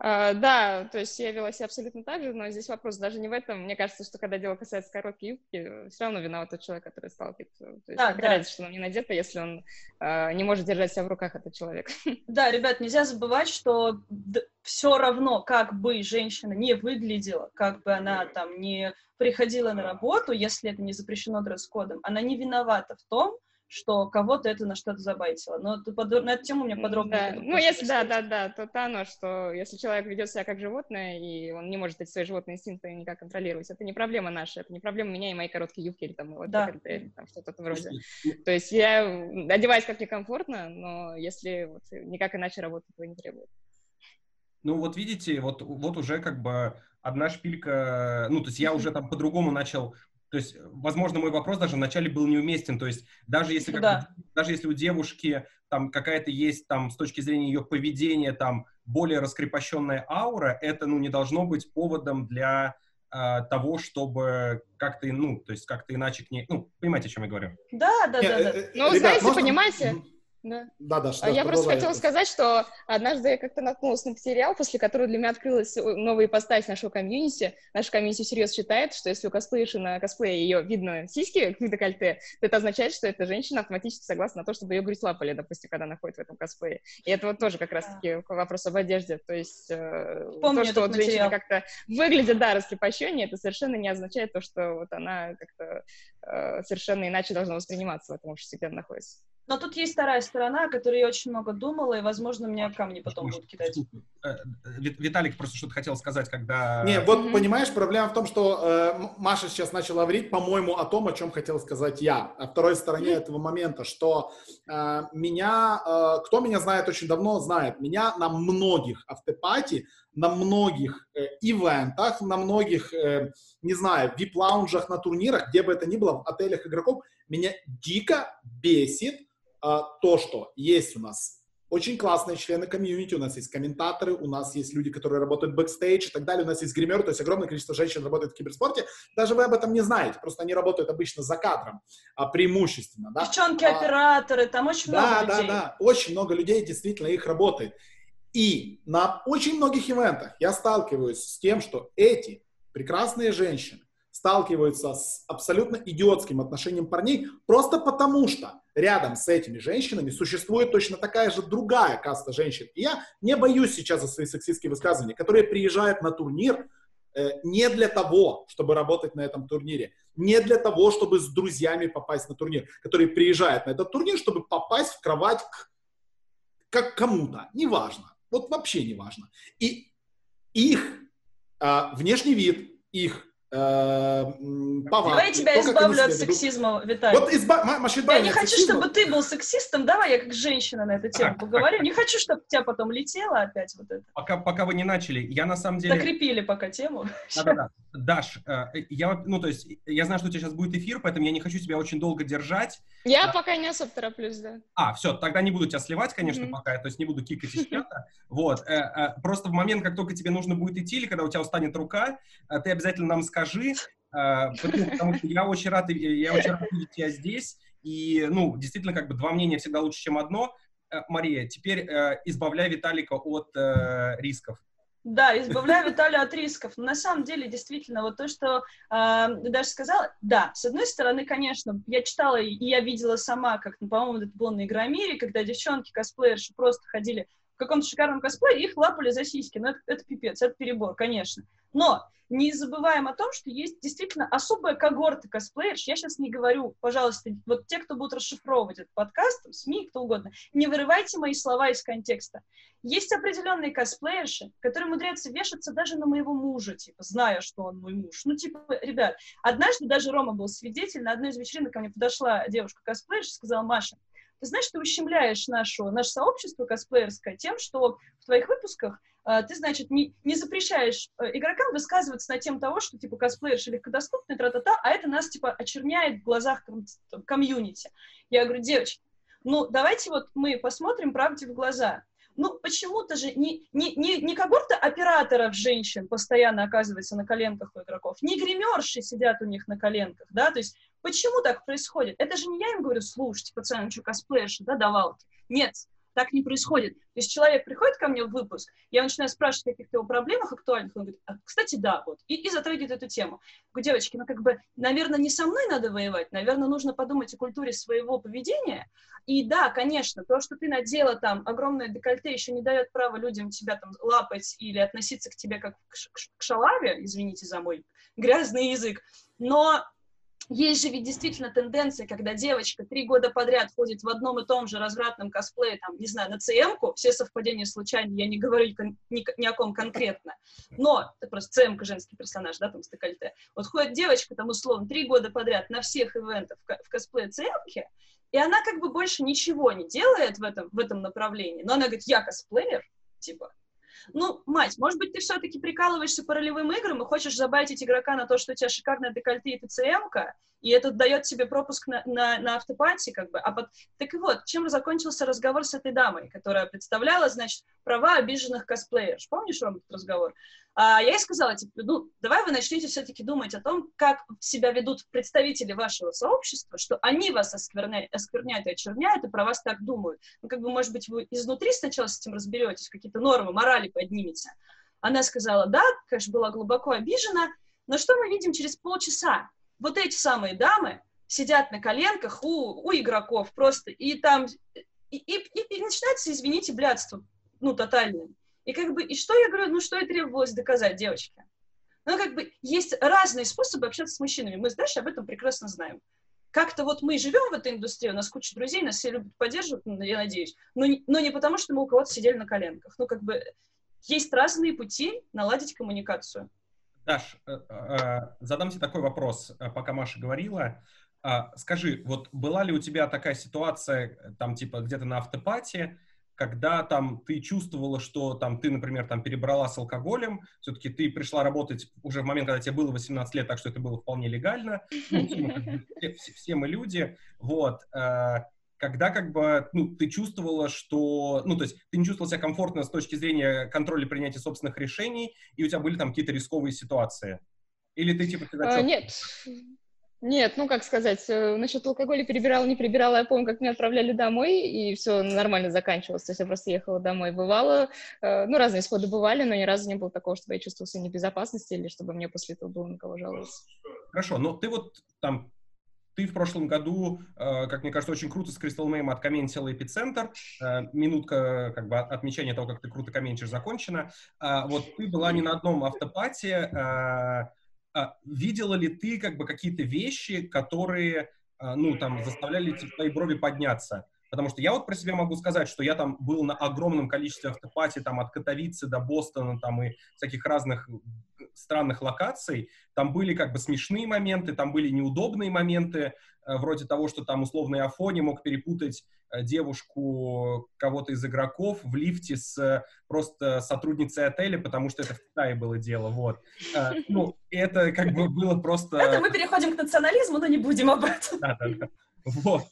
[SPEAKER 4] Uh, да, то есть я вела себя абсолютно так же, но здесь вопрос даже не в этом. Мне кажется, что когда дело касается короткой юбки, все равно виноват тот человек, который сталкивается. То есть да, да. что на мне надето, если он uh, не может держать себя в руках, этот человек.
[SPEAKER 3] Да, ребят, нельзя забывать, что все равно, как бы женщина не выглядела, как бы она там не приходила на работу, если это не запрещено дресс-кодом, она не виновата в том, что кого-то это на что-то забайтило. Но на эту тему у меня подробно.
[SPEAKER 4] Да. Ну, если да, да, да, то это оно, что если человек ведет себя как животное, и он не может эти свои животные инстинкты никак контролировать, это не проблема наша, это не проблема меня и моей короткие юбки или там, вот, да. там что-то вроде. То есть я одеваюсь как мне комфортно, но если вот никак иначе работать этого не требует.
[SPEAKER 2] Ну, вот видите, вот, вот уже как бы одна шпилька, ну, то есть я уже там по-другому начал то есть, возможно, мой вопрос даже вначале был неуместен. То есть, даже если, как да. даже если у девушки там какая-то есть там с точки зрения ее поведения там более раскрепощенная аура, это ну не должно быть поводом для э, того, чтобы как-то ну то есть как-то иначе к ней, ну понимаете, о чем я говорю?
[SPEAKER 3] Да, да, да. да.
[SPEAKER 4] Ну, знаете, понимаете? Да. Да, да, что, Я просто хотела сказать, что однажды я как-то наткнулась на материал, после которого для меня открылась новая ипостась нашего комьюнити. Наша комьюнити всерьез считает, что если у косплеиши на косплее ее видно сиськи к декольте, то это означает, что эта женщина автоматически согласна на то, чтобы ее грудь лапали, допустим, когда она ходит в этом косплее. И это вот тоже как раз-таки вопрос об одежде. То есть э, Помню то, что вот женщина как-то выглядит, да, раскрепощение, это совершенно не означает то, что вот она как-то э, совершенно иначе должна восприниматься в этом обществе, где она находится.
[SPEAKER 3] Но тут есть вторая сторона, о которой я очень много думала, и, возможно, мне камни потом Может, будут кидать. Э,
[SPEAKER 2] Виталик просто что-то хотел сказать, когда...
[SPEAKER 1] Не, вот mm-hmm. понимаешь, проблема в том, что э, Маша сейчас начала говорить, по-моему, о том, о чем хотел сказать я. О второй стороне mm-hmm. этого момента, что э, меня, э, кто меня знает очень давно, знает, меня на многих автопати, на многих э, ивентах, на многих, э, не знаю, вип-лаунжах, на турнирах, где бы это ни было, в отелях игроков, меня дико бесит а, то, что есть у нас очень классные члены комьюнити, у нас есть комментаторы, у нас есть люди, которые работают бэкстейдж и так далее, у нас есть гримеры, то есть огромное количество женщин работает в киберспорте. Даже вы об этом не знаете, просто они работают обычно за кадром, а, преимущественно. Да?
[SPEAKER 3] Девчонки-операторы, а, там очень
[SPEAKER 1] да,
[SPEAKER 3] много
[SPEAKER 1] людей. Да, да, да, очень много людей действительно их работает. И на очень многих ивентах я сталкиваюсь с тем, что эти прекрасные женщины сталкиваются с абсолютно идиотским отношением парней просто потому, что рядом с этими женщинами существует точно такая же другая каста женщин. И я не боюсь сейчас за свои сексистские высказывания, которые приезжают на турнир э, не для того, чтобы работать на этом турнире, не для того, чтобы с друзьями попасть на турнир, которые приезжают на этот турнир, чтобы попасть в кровать к, как кому-то, неважно, вот вообще неважно. И их э, внешний вид, их
[SPEAKER 3] повадки. Давай я тебя избавлю от сексизма, Виталий. Вот изба... Маша, я не хочу, сексизма. чтобы ты был сексистом. Давай я как женщина на эту тему поговорю. Не хочу, чтобы тебя потом летело опять вот это.
[SPEAKER 2] Пока, пока вы не начали, я на самом деле...
[SPEAKER 3] Закрепили пока тему.
[SPEAKER 2] Да-да-да. Даш, э, я, ну, то есть, я знаю, что у тебя сейчас будет эфир, поэтому я не хочу тебя очень долго держать.
[SPEAKER 4] Я пока не особо тороплюсь, да.
[SPEAKER 2] А, все, тогда не буду тебя сливать, конечно, mm-hmm. пока, то есть не буду кикать из чата. Вот, э, просто в момент, как только тебе нужно будет идти, или когда у тебя устанет рука, ты обязательно нам скажи, скажи, э, потому что я очень рад, я очень рад видеть тебя здесь, и, ну, действительно, как бы два мнения всегда лучше, чем одно. Э, Мария, теперь э, избавляй Виталика от рисков.
[SPEAKER 3] Да, избавляю Виталия от рисков. Но на самом деле, действительно, вот то, что э, даже сказала, да, с одной стороны, конечно, я читала и я видела сама, как, ну, по-моему, это было на Игромире, когда девчонки, косплеерши просто ходили каком-то шикарном косплее, их лапали за сиськи. Ну, это, это пипец, это перебор, конечно. Но не забываем о том, что есть действительно особая когорта косплеерш. Я сейчас не говорю, пожалуйста, вот те, кто будут расшифровывать этот подкаст, СМИ, кто угодно, не вырывайте мои слова из контекста. Есть определенные косплеерши, которые умудряются вешаться даже на моего мужа, типа, зная, что он мой муж. Ну, типа, ребят, однажды даже Рома был свидетель, на одной из вечеринок ко мне подошла девушка-косплеерша и сказала, Маша, ты знаешь, ты ущемляешь нашу, наше сообщество косплеерское тем, что в твоих выпусках э, ты, значит, не, не запрещаешь э, игрокам высказываться на тему того, что, типа, косплеерши легкодоступны, тра-та-та, а это нас, типа, очерняет в глазах ком- комьюнити. Я говорю, девочки, ну, давайте вот мы посмотрим правде в глаза. Ну, почему-то же не, не, не, не когорта операторов женщин постоянно оказывается на коленках у игроков, не гримерши сидят у них на коленках, да, то есть Почему так происходит? Это же не я им говорю, слушайте, пацаны, что косплеишь, да, давалки. Нет, так не происходит. То есть человек приходит ко мне в выпуск, я начинаю спрашивать о каких-то его проблемах актуальных, он говорит, а, кстати, да, вот, и, и затрагивает эту тему. говорю, девочки, ну как бы, наверное, не со мной надо воевать, наверное, нужно подумать о культуре своего поведения, и да, конечно, то, что ты надела там огромное декольте, еще не дает права людям тебя там лапать или относиться к тебе как к, к, к шалаве, извините за мой грязный язык, но есть же ведь действительно тенденция, когда девочка три года подряд ходит в одном и том же развратном косплее, там, не знаю, на ЦМ-ку, все совпадения случайны, я не говорю ни, ни о ком конкретно, но, это просто ЦМ-ка женский персонаж, да, там, с декольте. Вот ходит девочка, там, условно, три года подряд на всех ивентах в, в косплее ЦМ-ке, и она как бы больше ничего не делает в этом, в этом направлении, но она говорит, я косплеер, типа, ну, мать, может быть, ты все-таки прикалываешься по ролевым играм и хочешь забайтить игрока на то, что у тебя шикарная декольте и ТЦМ-ка, и это дает тебе пропуск на, на, на автопати, как бы. А под... Так и вот, чем закончился разговор с этой дамой, которая представляла, значит, права обиженных косплееров. Помнишь, вам этот разговор? А я ей сказала, типа, ну, давай вы начнете все-таки думать о том, как себя ведут представители вашего сообщества, что они вас оскверняют, оскверняют и очерняют, и про вас так думают. Ну, как бы, может быть, вы изнутри сначала с этим разберетесь, какие-то нормы, морали поднимете. Она сказала, да, конечно, была глубоко обижена, но что мы видим через полчаса? Вот эти самые дамы сидят на коленках у, у игроков просто, и там, и, и, и начинается, извините, блядство, ну, тотальное. И как бы, и что я говорю, ну что и требовалось доказать девочке? Ну, как бы, есть разные способы общаться с мужчинами. Мы Дашей об этом прекрасно знаем. Как-то вот мы живем в этой индустрии, у нас куча друзей, нас все любят, поддерживают, ну, я надеюсь, но, но не потому, что мы у кого-то сидели на коленках. Ну, как бы, есть разные пути наладить коммуникацию.
[SPEAKER 2] Даш, э, э, задам тебе такой вопрос, э, пока Маша говорила. А, скажи, вот была ли у тебя такая ситуация, там, типа, где-то на автопате, когда там ты чувствовала, что там ты, например, там перебрала с алкоголем, все-таки ты пришла работать уже в момент, когда тебе было 18 лет, так что это было вполне легально, ну, все, мы люди, вот, э, когда как бы, ну, ты чувствовала, что, ну, то есть ты не чувствовала себя комфортно с точки зрения контроля принятия собственных решений, и у тебя были там какие-то рисковые ситуации? Или ты типа...
[SPEAKER 4] А, нет, нет, ну как сказать, э, насчет алкоголя перебирала, не перебирала, я помню, как меня отправляли домой, и все нормально заканчивалось, то есть я просто ехала домой. Бывало, э, ну разные исходы бывали, но ни разу не было такого, чтобы я чувствовала себя небезопасности или чтобы мне после этого было на кого жаловаться.
[SPEAKER 2] Хорошо, но ты вот там ты в прошлом году, э, как мне кажется, очень круто с Crystal Meme откомментила эпицентр. Минутка как бы отмечания того, как ты круто комментишь, закончена. А вот ты была не на одном автопате, видела ли ты как бы какие-то вещи, которые, а, ну, там, заставляли твои брови подняться? Потому что я вот про себя могу сказать, что я там был на огромном количестве автопати, там, от Катовицы до Бостона, там, и всяких разных странных локаций. Там были как бы смешные моменты, там были неудобные моменты, э, вроде того, что там условный Афони мог перепутать э, девушку кого-то из игроков в лифте с просто сотрудницей отеля, потому что это в Китае было дело, вот. Э, ну, это как бы было просто...
[SPEAKER 3] Это мы переходим к национализму, но не будем об этом.
[SPEAKER 2] Да, да, да. Вот.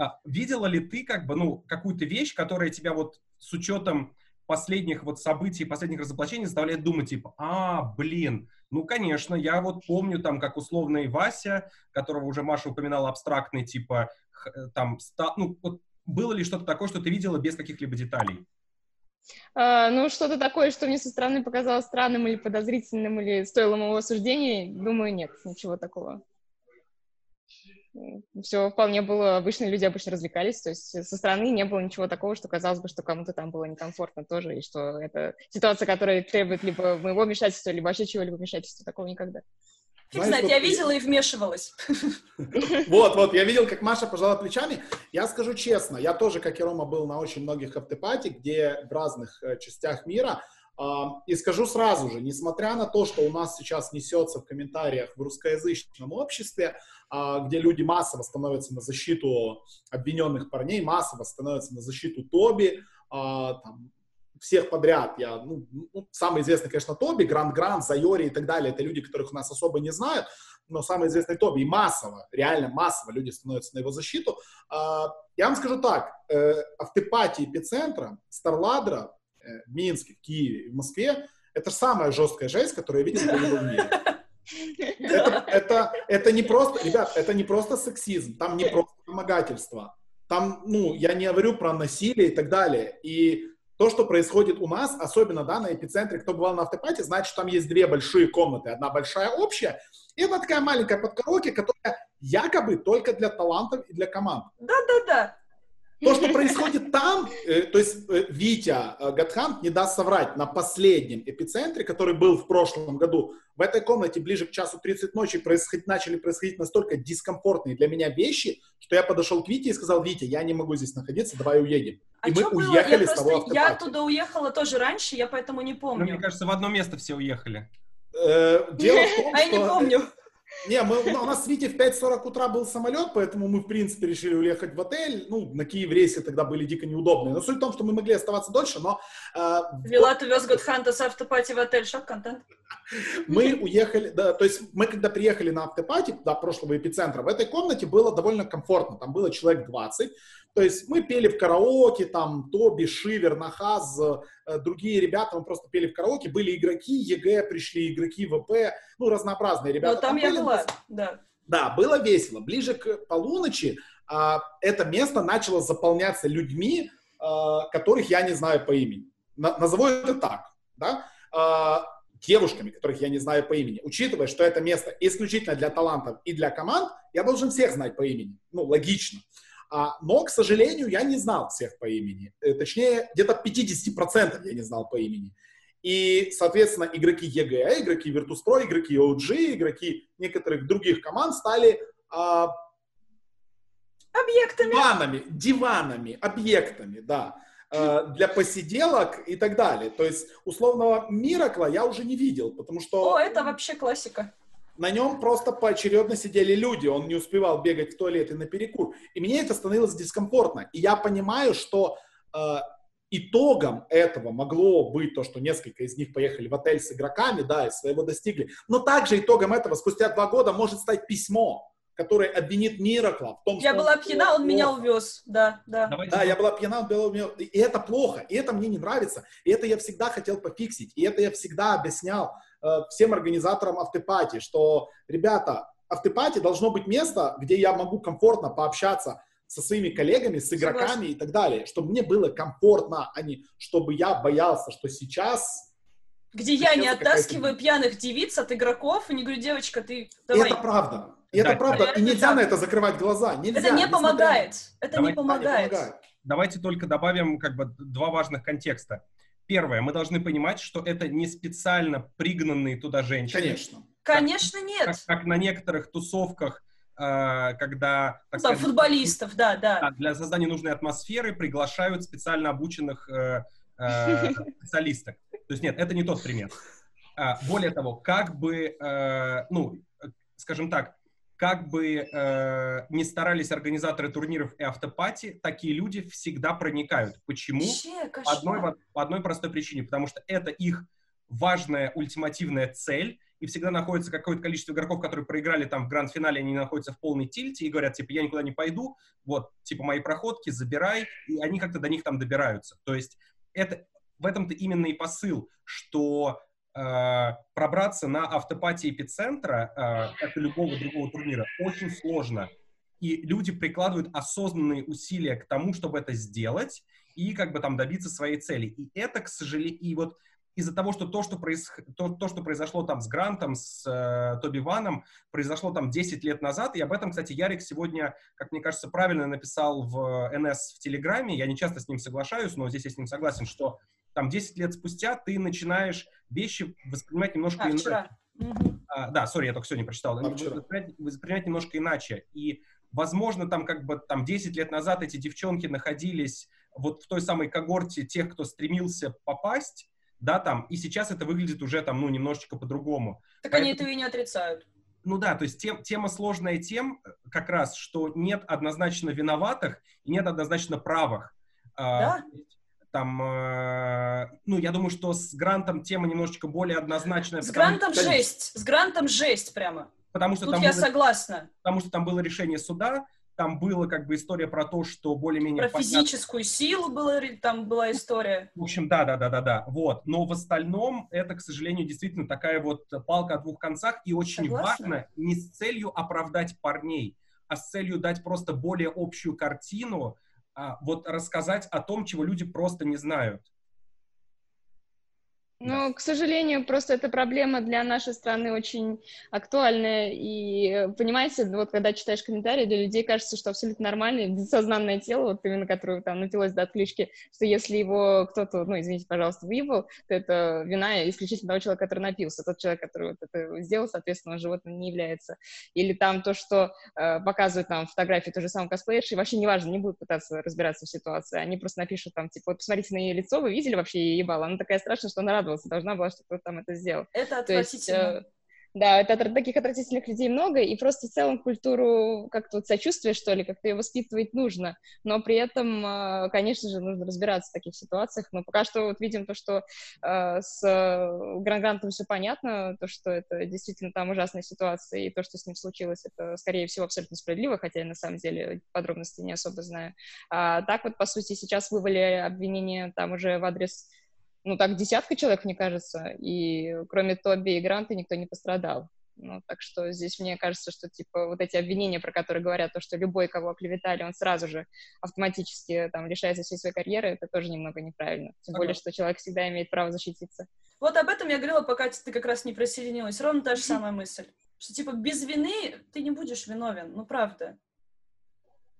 [SPEAKER 2] А, видела ли ты как бы, ну, какую-то вещь, которая тебя вот с учетом последних вот событий, последних разоблачений заставляет думать, типа, а, блин, ну, конечно, я вот помню там, как условный Вася, которого уже Маша упоминала, абстрактный, типа, э, там, ста, ну, вот было ли что-то такое, что ты видела без каких-либо деталей?
[SPEAKER 4] А, ну, что-то такое, что мне со стороны показалось странным или подозрительным, или стоило моего осуждения, думаю, нет, ничего такого все вполне было, обычные люди обычно развлекались, то есть со стороны не было ничего такого, что казалось бы, что кому-то там было некомфортно тоже, и что это ситуация, которая требует либо моего вмешательства, либо вообще чего-либо вмешательства, такого никогда.
[SPEAKER 3] Фиг знает, я видела и вмешивалась.
[SPEAKER 1] Вот, вот, я видел, как Маша пожала плечами. Я скажу честно, я тоже, как и Рома, был на очень многих автопати, где в разных э, частях мира и скажу сразу же, несмотря на то, что у нас сейчас несется в комментариях в русскоязычном обществе, а, где люди массово становятся на защиту обвиненных парней, массово становятся на защиту Тоби, а, там, всех подряд. Я, ну, ну, самый известный, конечно, Тоби, Гранд Гранд, Зайори и так далее. Это люди, которых у нас особо не знают, но самый известный Тоби. И массово, реально массово люди становятся на его защиту. Я вам скажу так, э, автопатии эпицентра, Старладра, в Минске, в Киеве, в Москве, это самая жесткая жесть, которую я видел в мире. Это, это, это не просто, ребят, это не просто сексизм, там не просто домогательство. Там, ну, я не говорю про насилие и так далее. И то, что происходит у нас, особенно, да, на эпицентре, кто бывал на автопате, знает, что там есть две большие комнаты. Одна большая общая, и одна такая маленькая под караоке, которая якобы только для талантов и для команд.
[SPEAKER 3] Да-да-да.
[SPEAKER 1] То, что происходит там, э, то есть э, Витя э, Гатхант не даст соврать, на последнем эпицентре, который был в прошлом году, в этой комнате ближе к часу 30 ночи происход... начали происходить настолько дискомфортные для меня вещи, что я подошел к Вите и сказал, Витя, я не могу здесь находиться, давай уедем.
[SPEAKER 3] А
[SPEAKER 1] и мы
[SPEAKER 3] было?
[SPEAKER 1] уехали
[SPEAKER 3] я
[SPEAKER 1] с
[SPEAKER 3] просто,
[SPEAKER 1] того
[SPEAKER 3] Я оттуда уехала тоже раньше, я поэтому не
[SPEAKER 2] Ну,
[SPEAKER 3] помню.
[SPEAKER 2] мне кажется, в одно место все уехали.
[SPEAKER 1] Дело в том,
[SPEAKER 3] а я не
[SPEAKER 1] что...
[SPEAKER 3] помню.
[SPEAKER 1] Не, мы, ну, у нас с Витей в 5.40 утра был самолет, поэтому мы, в принципе, решили уехать в отель. Ну, на Киев рейсы тогда были дико неудобные. Но суть в том, что мы могли оставаться дольше, но э,
[SPEAKER 3] Вилат увез Готханта с автопати в отель. Шок-контент.
[SPEAKER 1] мы уехали, да, то есть мы когда приехали на автопати до прошлого эпицентра, в этой комнате было довольно комфортно, там было человек 20, то есть мы пели в караоке, там Тоби, Шивер, Нахаз, э, другие ребята, мы просто пели в караоке, были игроки EG, пришли игроки ВП, ну, разнообразные ребята.
[SPEAKER 3] Но там я
[SPEAKER 1] были,
[SPEAKER 3] была, да.
[SPEAKER 1] Да, было весело. Ближе к полуночи а, это место начало заполняться людьми, а, которых я не знаю по имени. На- назову это так, да? А, девушками, которых я не знаю по имени. Учитывая, что это место исключительно для талантов и для команд, я должен всех знать по имени. Ну, логично. А, но, к сожалению, я не знал всех по имени. Э, точнее, где-то 50% я не знал по имени. И, соответственно, игроки EG, игроки Virtus.pro, игроки OG, игроки некоторых других команд стали а,
[SPEAKER 3] Объектами.
[SPEAKER 1] диванами, диванами, объектами, да, э, для посиделок и так далее. То есть условного Миракла я уже не видел, потому что
[SPEAKER 3] О, это вообще классика.
[SPEAKER 1] На нем просто поочередно сидели люди, он не успевал бегать в туалет и на перекур. И мне это становилось дискомфортно. И я понимаю, что э, итогом этого могло быть то, что несколько из них поехали в отель с игроками, да, и своего достигли. Но также итогом этого спустя два года может стать письмо, которое обвинит Миракла в том,
[SPEAKER 3] Я
[SPEAKER 1] что
[SPEAKER 3] была
[SPEAKER 1] он
[SPEAKER 3] пьяна, он меня увез. Да, да.
[SPEAKER 2] Давайте
[SPEAKER 1] Да, я была пьяна, у меня- и это плохо, и это мне не нравится, и это я всегда хотел пофиксить, и это я всегда объяснял всем организаторам автопати, что, ребята, автопати должно быть место, где я могу комфортно пообщаться со своими коллегами, с игроками
[SPEAKER 3] Согласна.
[SPEAKER 1] и так далее, чтобы мне было комфортно, а не чтобы я боялся, что сейчас...
[SPEAKER 3] Где я не оттаскиваю пьяных девиц от игроков и не говорю, девочка, ты
[SPEAKER 1] И
[SPEAKER 3] давай.
[SPEAKER 1] это правда. И это
[SPEAKER 2] Да,
[SPEAKER 1] правда. И нельзя
[SPEAKER 3] да.
[SPEAKER 1] на это закрывать глаза. Нельзя.
[SPEAKER 3] Это не
[SPEAKER 1] несмотря-
[SPEAKER 3] помогает. Это
[SPEAKER 2] Давайте-
[SPEAKER 3] не
[SPEAKER 1] Да, не
[SPEAKER 3] помогает.
[SPEAKER 1] помогает.
[SPEAKER 2] Давайте только добавим как бы два важных контекста. Первое, мы должны понимать, что это не специально пригнанные туда женщины.
[SPEAKER 1] Конечно.
[SPEAKER 3] Конечно,
[SPEAKER 2] Как,
[SPEAKER 3] нет.
[SPEAKER 2] как на некоторых тусовках, э, когда так
[SPEAKER 3] Ну, там,
[SPEAKER 2] сказать,
[SPEAKER 3] футболистов, да, да.
[SPEAKER 2] да, для создания нужной атмосферы приглашают специально обученных э, э, специалисток. То есть нет, это не тот пример. А, более того, как бы, э, ну, скажем так, как бы э, не старались организаторы турниров и автопати, такие люди всегда проникают. Почему?
[SPEAKER 3] Вообще,
[SPEAKER 2] По одной, по одной простой причине, потому что это их важная ультимативная цель, и всегда находится какое-то количество игроков, которые проиграли там в гранд-финале, они находятся в полной тильте и говорят, типа, я никуда не пойду, вот, типа, мои проходки, забирай, и они как-то до них там добираются. То есть это, в этом-то именно и посыл, что пробраться на автопати эпицентра, э, как и любого другого турнира, очень сложно. И люди прикладывают осознанные усилия к тому, чтобы это сделать и как бы там добиться своей цели. И это, к сожалению, и вот из-за того, что то, что, происх... то, то, что произошло там с Грантом, с э, Тоби Ваном, произошло там 10 лет назад, и об этом, кстати, Ярик сегодня, как мне кажется, правильно написал в НС в Телеграме, я не часто с ним соглашаюсь, но здесь я с ним согласен, что там 10 лет спустя ты начинаешь вещи воспринимать немножко
[SPEAKER 3] А,
[SPEAKER 2] иначе.
[SPEAKER 3] вчера. Мгм.
[SPEAKER 2] А, да, сори, я только сегодня прочитал.
[SPEAKER 1] А, вчера.
[SPEAKER 2] Воспринять, воспринять немножко иначе. И, возможно, там как бы там 10 лет назад эти девчонки находились вот в той самой когорте тех, кто стремился попасть, да, там, и сейчас это выглядит уже там, ну, немножечко по-другому.
[SPEAKER 3] Так они
[SPEAKER 2] Поэтому-
[SPEAKER 3] этого и не отрицают.
[SPEAKER 2] Ну да, то есть тем, тема сложная тем, э, как раз, что нет однозначно виноватых и нет однозначно правых. А,
[SPEAKER 3] Да.
[SPEAKER 2] Там, э, ну, я думаю, что с Грантом тема немножечко более однозначная.
[SPEAKER 3] С
[SPEAKER 2] потому-
[SPEAKER 3] Грантом
[SPEAKER 1] конечно.
[SPEAKER 3] жесть. С Грантом жесть прямо.
[SPEAKER 2] потому что
[SPEAKER 3] Тут
[SPEAKER 2] там
[SPEAKER 3] я
[SPEAKER 2] было-
[SPEAKER 3] согласна.
[SPEAKER 2] потому что там было решение суда, там была как бы история про то, что более-менее
[SPEAKER 3] Про
[SPEAKER 2] понятно-
[SPEAKER 3] физическую силу была, там была история.
[SPEAKER 2] В общем, да, да, да, да, да, вот. Но в остальном это, к сожалению, действительно такая вот палка о двух концах, и очень
[SPEAKER 3] Согласна.
[SPEAKER 2] важно не с целью оправдать парней, а с целью дать просто более общую картину, а, вот рассказать о том, чего люди просто не знают.
[SPEAKER 4] Ну, к сожалению, просто эта проблема для нашей страны очень актуальная. И, понимаете, вот когда читаешь комментарии, для людей кажется, что абсолютно нормальное, бессознанное тело, вот именно которое там напилось до отключки, что если его кто-то, ну, извините, пожалуйста, выебал, то это вина исключительно того человека, который напился. Тот человек, который вот это сделал, соответственно, животным не является. Или там то, что э, показывают нам фотографии той же самой косплеерши, вообще неважно, не будут пытаться разбираться в ситуации. Они просто напишут там, типа, вот посмотрите на ее лицо, вы видели вообще ее ебало? Она такая страшная, что она радовалась радоваться должна была, что кто-то там это сделал.
[SPEAKER 3] Это отвратительно.
[SPEAKER 4] То есть, э, да, это таких отвратительных людей много, и просто в целом культуру как-то вот сочувствия, что ли, как-то ее воспитывать нужно, но при этом, э, конечно же, нужно разбираться в таких ситуациях, но пока что вот видим то, что э, с Гран-Грантом все понятно, то, что это действительно там ужасная ситуация, и то, что с ним случилось, это, скорее всего, абсолютно справедливо, хотя я на самом деле подробности не особо знаю. А так вот, по сути, сейчас вывали обвинения там уже в адрес ну, так, десятка человек, мне кажется, и кроме Тоби и Гранта никто не пострадал. Ну, так что здесь мне кажется, что, типа, вот эти обвинения, про которые говорят, то, что любой, кого оклеветали, он сразу же автоматически, там, лишается всей своей карьеры, это тоже немного неправильно. Тем ага. более, что человек всегда имеет право защититься.
[SPEAKER 3] Вот об этом я говорила, пока ты как раз не присоединилась. Ровно та же самая мысль. Что, типа, без вины ты не будешь виновен. Ну, правда.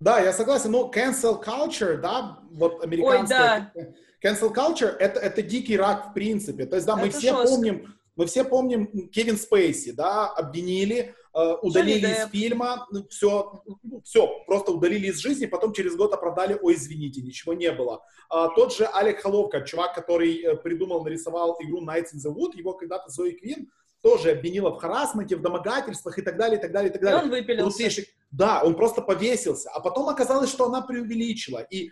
[SPEAKER 1] Да, я согласен. Ну, cancel culture, да, вот американская... Ой, да cancel culture это, это дикий рак в принципе. То есть, да, мы это все жестко. помним, мы все помним Кевин Спейси, да, обвинили, э, удалили Джонни из Депп. фильма, все, ну, все, просто удалили из жизни, потом через год оправдали, ой, извините, ничего не было. А, тот же Олег Холовка, чувак, который э, придумал, нарисовал игру Nights in the Wood, его когда-то Зои Квин тоже обвинила в харасменте, в домогательствах и так далее, и так далее, и так далее.
[SPEAKER 3] И он выпилился.
[SPEAKER 1] Да, он просто повесился. А потом оказалось, что она преувеличила. И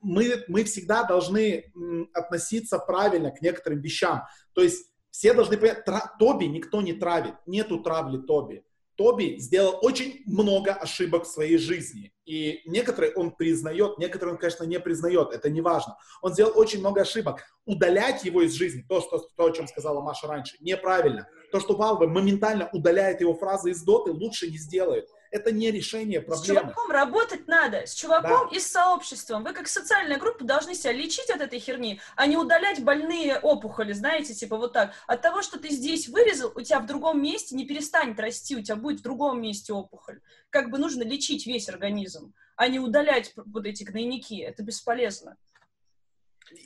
[SPEAKER 1] мы, мы всегда должны относиться правильно к некоторым вещам. То есть все должны понять, тра, Тоби никто не травит, нету травли Тоби. Тоби сделал очень много ошибок в своей жизни. И некоторые он признает, некоторые он, конечно, не признает. Это не важно. Он сделал очень много ошибок. Удалять его из жизни, то, что, то о чем сказала Маша раньше, неправильно. То, что Valve моментально удаляет его фразы из доты, лучше не сделает это не решение проблемы.
[SPEAKER 3] С чуваком работать надо, с чуваком да. и с сообществом. Вы как социальная группа должны себя лечить от этой херни, а не удалять больные опухоли, знаете, типа вот так. От того, что ты здесь вырезал, у тебя в другом месте не перестанет расти, у тебя будет в другом месте опухоль. Как бы нужно лечить весь организм, а не удалять вот эти гнойники. Это бесполезно.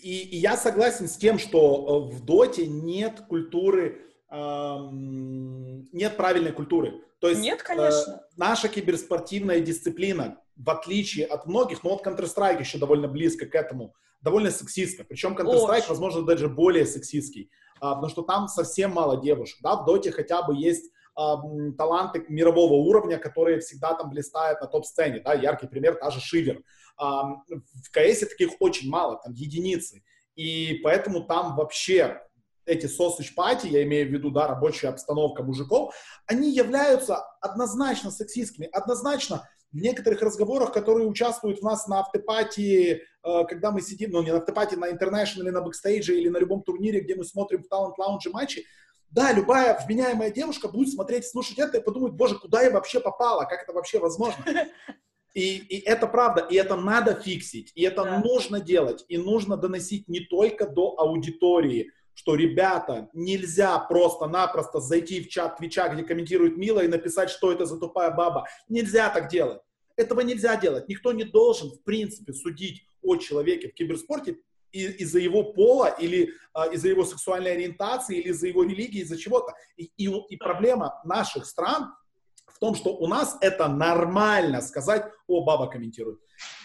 [SPEAKER 1] И, и я согласен с тем, что э, в доте нет культуры, эм, нет правильной культуры. То есть
[SPEAKER 3] Нет, конечно. Э,
[SPEAKER 1] наша киберспортивная дисциплина, в отличие от многих, но вот Counter-Strike еще довольно близко к этому, довольно сексистка. Причем Counter-Strike, Очень. возможно, даже более сексистский, а, потому что там совсем мало девушек. Да, в Доте хотя бы есть а, таланты мирового уровня, которые всегда там блистают на топ-сцене. Да, яркий пример, та же Шивер. А, в КС таких очень мало, там единицы. И поэтому там вообще эти sausage party, я имею в виду, да, рабочая обстановка мужиков, они являются однозначно сексистскими, однозначно в некоторых разговорах, которые участвуют у нас на afterparty, э, когда мы сидим, ну, не на afterparty, на International или на бэкстейдже, или на любом турнире, где мы смотрим в талант-лаунже матчи, да, любая вменяемая девушка будет смотреть, слушать это и подумать, боже, куда я вообще попала, как это вообще возможно? И, и это правда, и это надо фиксить, и это да. нужно делать, и нужно доносить не только до аудитории, что, ребята, нельзя просто-напросто зайти в чат Твича, где комментирует Мила, и написать, что это за тупая баба. Нельзя так делать. Этого нельзя делать. Никто не должен, в принципе, судить о человеке в киберспорте из-за его пола или а, из-за его сексуальной ориентации или из-за его религии, из-за чего-то. И, и, и проблема наших стран в том, что у нас это нормально сказать, о, баба комментирует.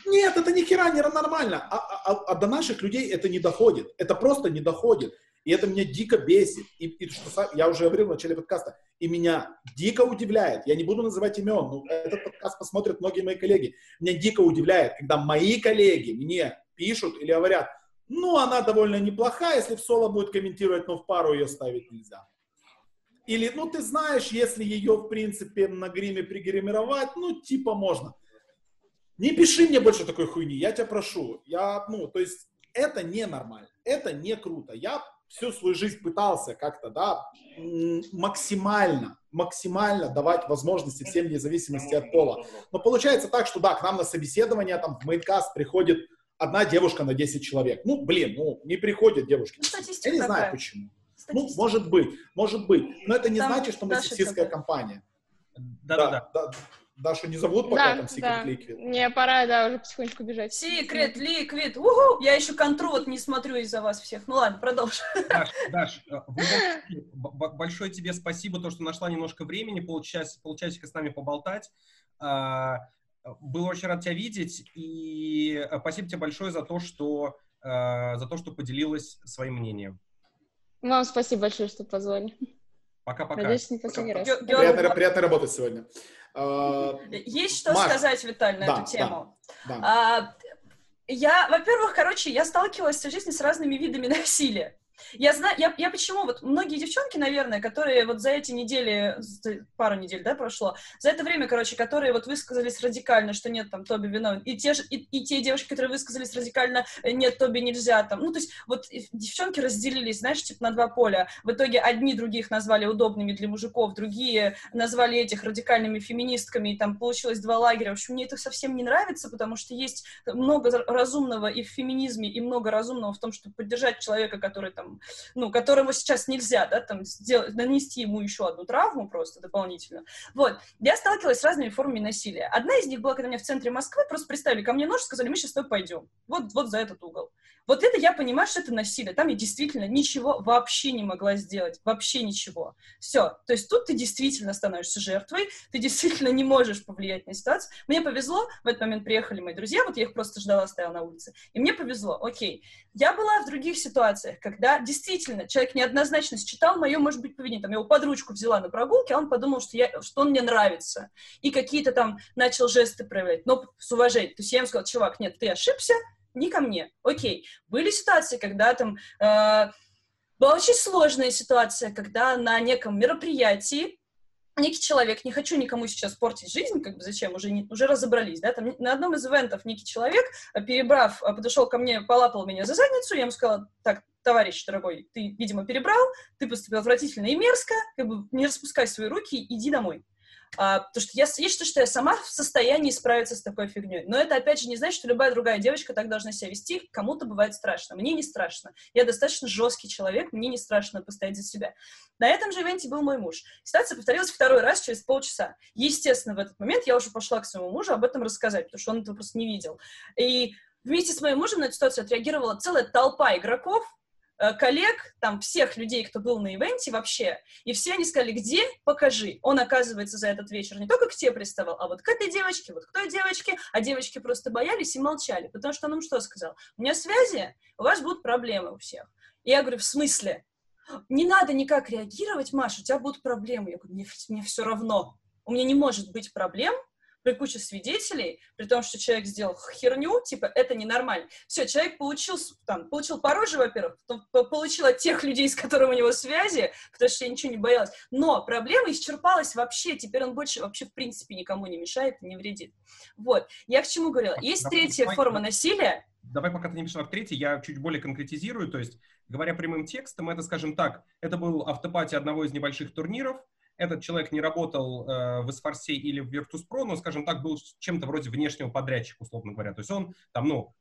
[SPEAKER 1] Нет, это ни хера не нормально. А, а, а до наших людей это не доходит. Это просто не доходит. И это меня дико бесит. И, и что я уже говорил в начале подкаста, и меня дико удивляет, я не буду называть имен, но этот подкаст посмотрят многие мои коллеги, меня дико удивляет, когда мои коллеги мне пишут или говорят, ну, она довольно неплохая, если в соло будет комментировать, но в пару ее ставить нельзя. Или, ну, ты знаешь, если ее, в принципе, на гриме пригримировать, ну, типа можно. Не пиши мне больше такой хуйни, я тебя прошу. Я, ну, то есть, это ненормально, это не круто. Я всю свою жизнь пытался как-то, да, максимально, максимально давать возможности всем вне зависимости от пола. Но получается так, что да, к нам на собеседование, там, в мейнкаст приходит одна девушка на 10 человек. Ну, блин, ну, не приходят девушки.
[SPEAKER 3] Ну, статистика
[SPEAKER 1] Я не
[SPEAKER 3] такая.
[SPEAKER 1] знаю почему. Ну,
[SPEAKER 3] Статистика.
[SPEAKER 1] может быть, может быть. Но это не
[SPEAKER 3] Там
[SPEAKER 1] значит, что мы
[SPEAKER 3] Даша
[SPEAKER 1] сексистская компания.
[SPEAKER 2] Да-да-да.
[SPEAKER 1] Да. Дашу не зовут пока
[SPEAKER 4] Да,
[SPEAKER 1] там Secret
[SPEAKER 4] да.
[SPEAKER 1] Liquid.
[SPEAKER 4] Мне пора, да, уже потихонечку бежать.
[SPEAKER 3] Секрет, ликвид, уху! Я еще контру вот не смотрю из-за вас всех. Ну ладно, продолжим.
[SPEAKER 2] Даш, Даш, э, большое тебе спасибо, то, что нашла немножко времени, полчас, полчасика с нами поболтать. А, Был очень рад тебя видеть, и э, спасибо тебе большое за то, что, э, за то, что поделилась своим мнением.
[SPEAKER 4] Вам спасибо большое, что позвали.
[SPEAKER 2] Пока-пока.
[SPEAKER 4] Надеюсь, не последний раз.
[SPEAKER 3] Ге-
[SPEAKER 1] Приятно, приятно работать сегодня. А,
[SPEAKER 3] Есть что
[SPEAKER 1] Маш,
[SPEAKER 3] сказать, Виталь, на
[SPEAKER 1] да,
[SPEAKER 3] эту тему?
[SPEAKER 1] да.
[SPEAKER 3] А, я, во-первых, короче, я сталкивалась в жизни с разными видами насилия. Я знаю, я, я почему, вот многие девчонки, наверное, которые вот за эти недели, пару недель, да, прошло, за это время, короче, которые вот высказались радикально, что нет, там, Тоби виновен, и те, же, и, и те девушки, которые высказались радикально, нет, Тоби нельзя, там, ну, то есть вот девчонки разделились, знаешь, типа на два поля. В итоге одни других назвали удобными для мужиков, другие назвали этих радикальными феминистками, и там получилось два лагеря. В общем, мне это совсем не нравится, потому что есть много разумного и в феминизме, и много разумного в том, чтобы поддержать человека, который там, ну, которому сейчас нельзя, да, там, сделать, нанести ему еще одну травму просто дополнительно. Вот. Я сталкивалась с разными формами насилия. Одна из них была, когда меня в центре Москвы просто представили ко мне нож, сказали, мы сейчас с тобой пойдем. Вот, вот за этот угол. Вот это я понимаю, что это насилие. Там я действительно ничего вообще не могла сделать. Вообще ничего. Все. То есть тут ты действительно становишься жертвой, ты действительно не можешь повлиять на ситуацию. Мне повезло, в этот момент приехали мои друзья, вот я их просто ждала, стояла на улице. И мне повезло, окей. Я была в других ситуациях, когда действительно человек неоднозначно считал мое, может быть, поведение. Там, я его под ручку взяла на прогулке, а он подумал, что, я, что он мне нравится. И какие-то там начал жесты проявлять, но с уважением. То есть я ему сказала, чувак, нет, ты ошибся, не ко мне. Окей. Были ситуации, когда там... Э, была очень сложная ситуация, когда на неком мероприятии некий человек, не хочу никому сейчас портить жизнь, как бы зачем, уже, не, уже разобрались, да, там на одном из ивентов некий человек, э, перебрав, э, подошел ко мне, полапал меня за задницу, я ему сказала, так, товарищ дорогой, ты, видимо, перебрал, ты поступил отвратительно и мерзко, как бы не распускай свои руки, иди домой. А, потому что я, я считаю, что я сама в состоянии справиться с такой фигней. Но это, опять же, не значит, что любая другая девочка так должна себя вести. Кому-то бывает страшно. Мне не страшно. Я достаточно жесткий человек, мне не страшно постоять за себя. На этом же ивенте был мой муж. Ситуация повторилась второй раз через полчаса. Естественно, в этот момент я уже пошла к своему мужу об этом рассказать, потому что он этого просто не видел. И вместе с моим мужем на эту ситуацию отреагировала целая толпа игроков, коллег, там, всех людей, кто был на ивенте вообще, и все они сказали, где, покажи. Он, оказывается, за этот вечер не только к тебе приставал, а вот к этой девочке, вот к той девочке, а девочки просто боялись и молчали, потому что он им что сказал? У меня связи, у вас будут проблемы у всех. И я говорю, в смысле? Не надо никак реагировать, Маша, у тебя будут проблемы. Я говорю, мне, мне все равно. У меня не может быть проблем, при куче свидетелей, при том, что человек сделал херню, типа, это ненормально. Все, человек получил, там, получил по роже, во-первых, получил от тех людей, с которыми у него связи, потому что я ничего не боялась. Но проблема исчерпалась вообще, теперь он больше вообще в принципе никому не мешает не вредит. Вот. Я к чему говорила? Есть
[SPEAKER 2] Давай,
[SPEAKER 3] третья
[SPEAKER 2] давай.
[SPEAKER 3] форма насилия,
[SPEAKER 2] Давай, пока ты не пришла к третьей, я чуть более конкретизирую. То есть, говоря прямым текстом, это, скажем так, это был автопати одного из небольших турниров. Этот человек не работал э, в Эсфорсе или в Virtus.pro, но, скажем так, был чем-то вроде внешнего подрядчика, условно говоря. То есть он там, ну,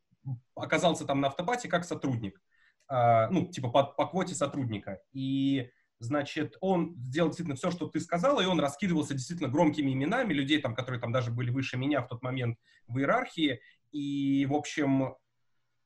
[SPEAKER 2] оказался там на автопате как сотрудник. Э, ну, типа по, по квоте сотрудника. И Значит, он сделал действительно все, что ты сказала, и он раскидывался действительно громкими именами людей, там, которые там даже были выше меня в тот момент в иерархии. И, в общем,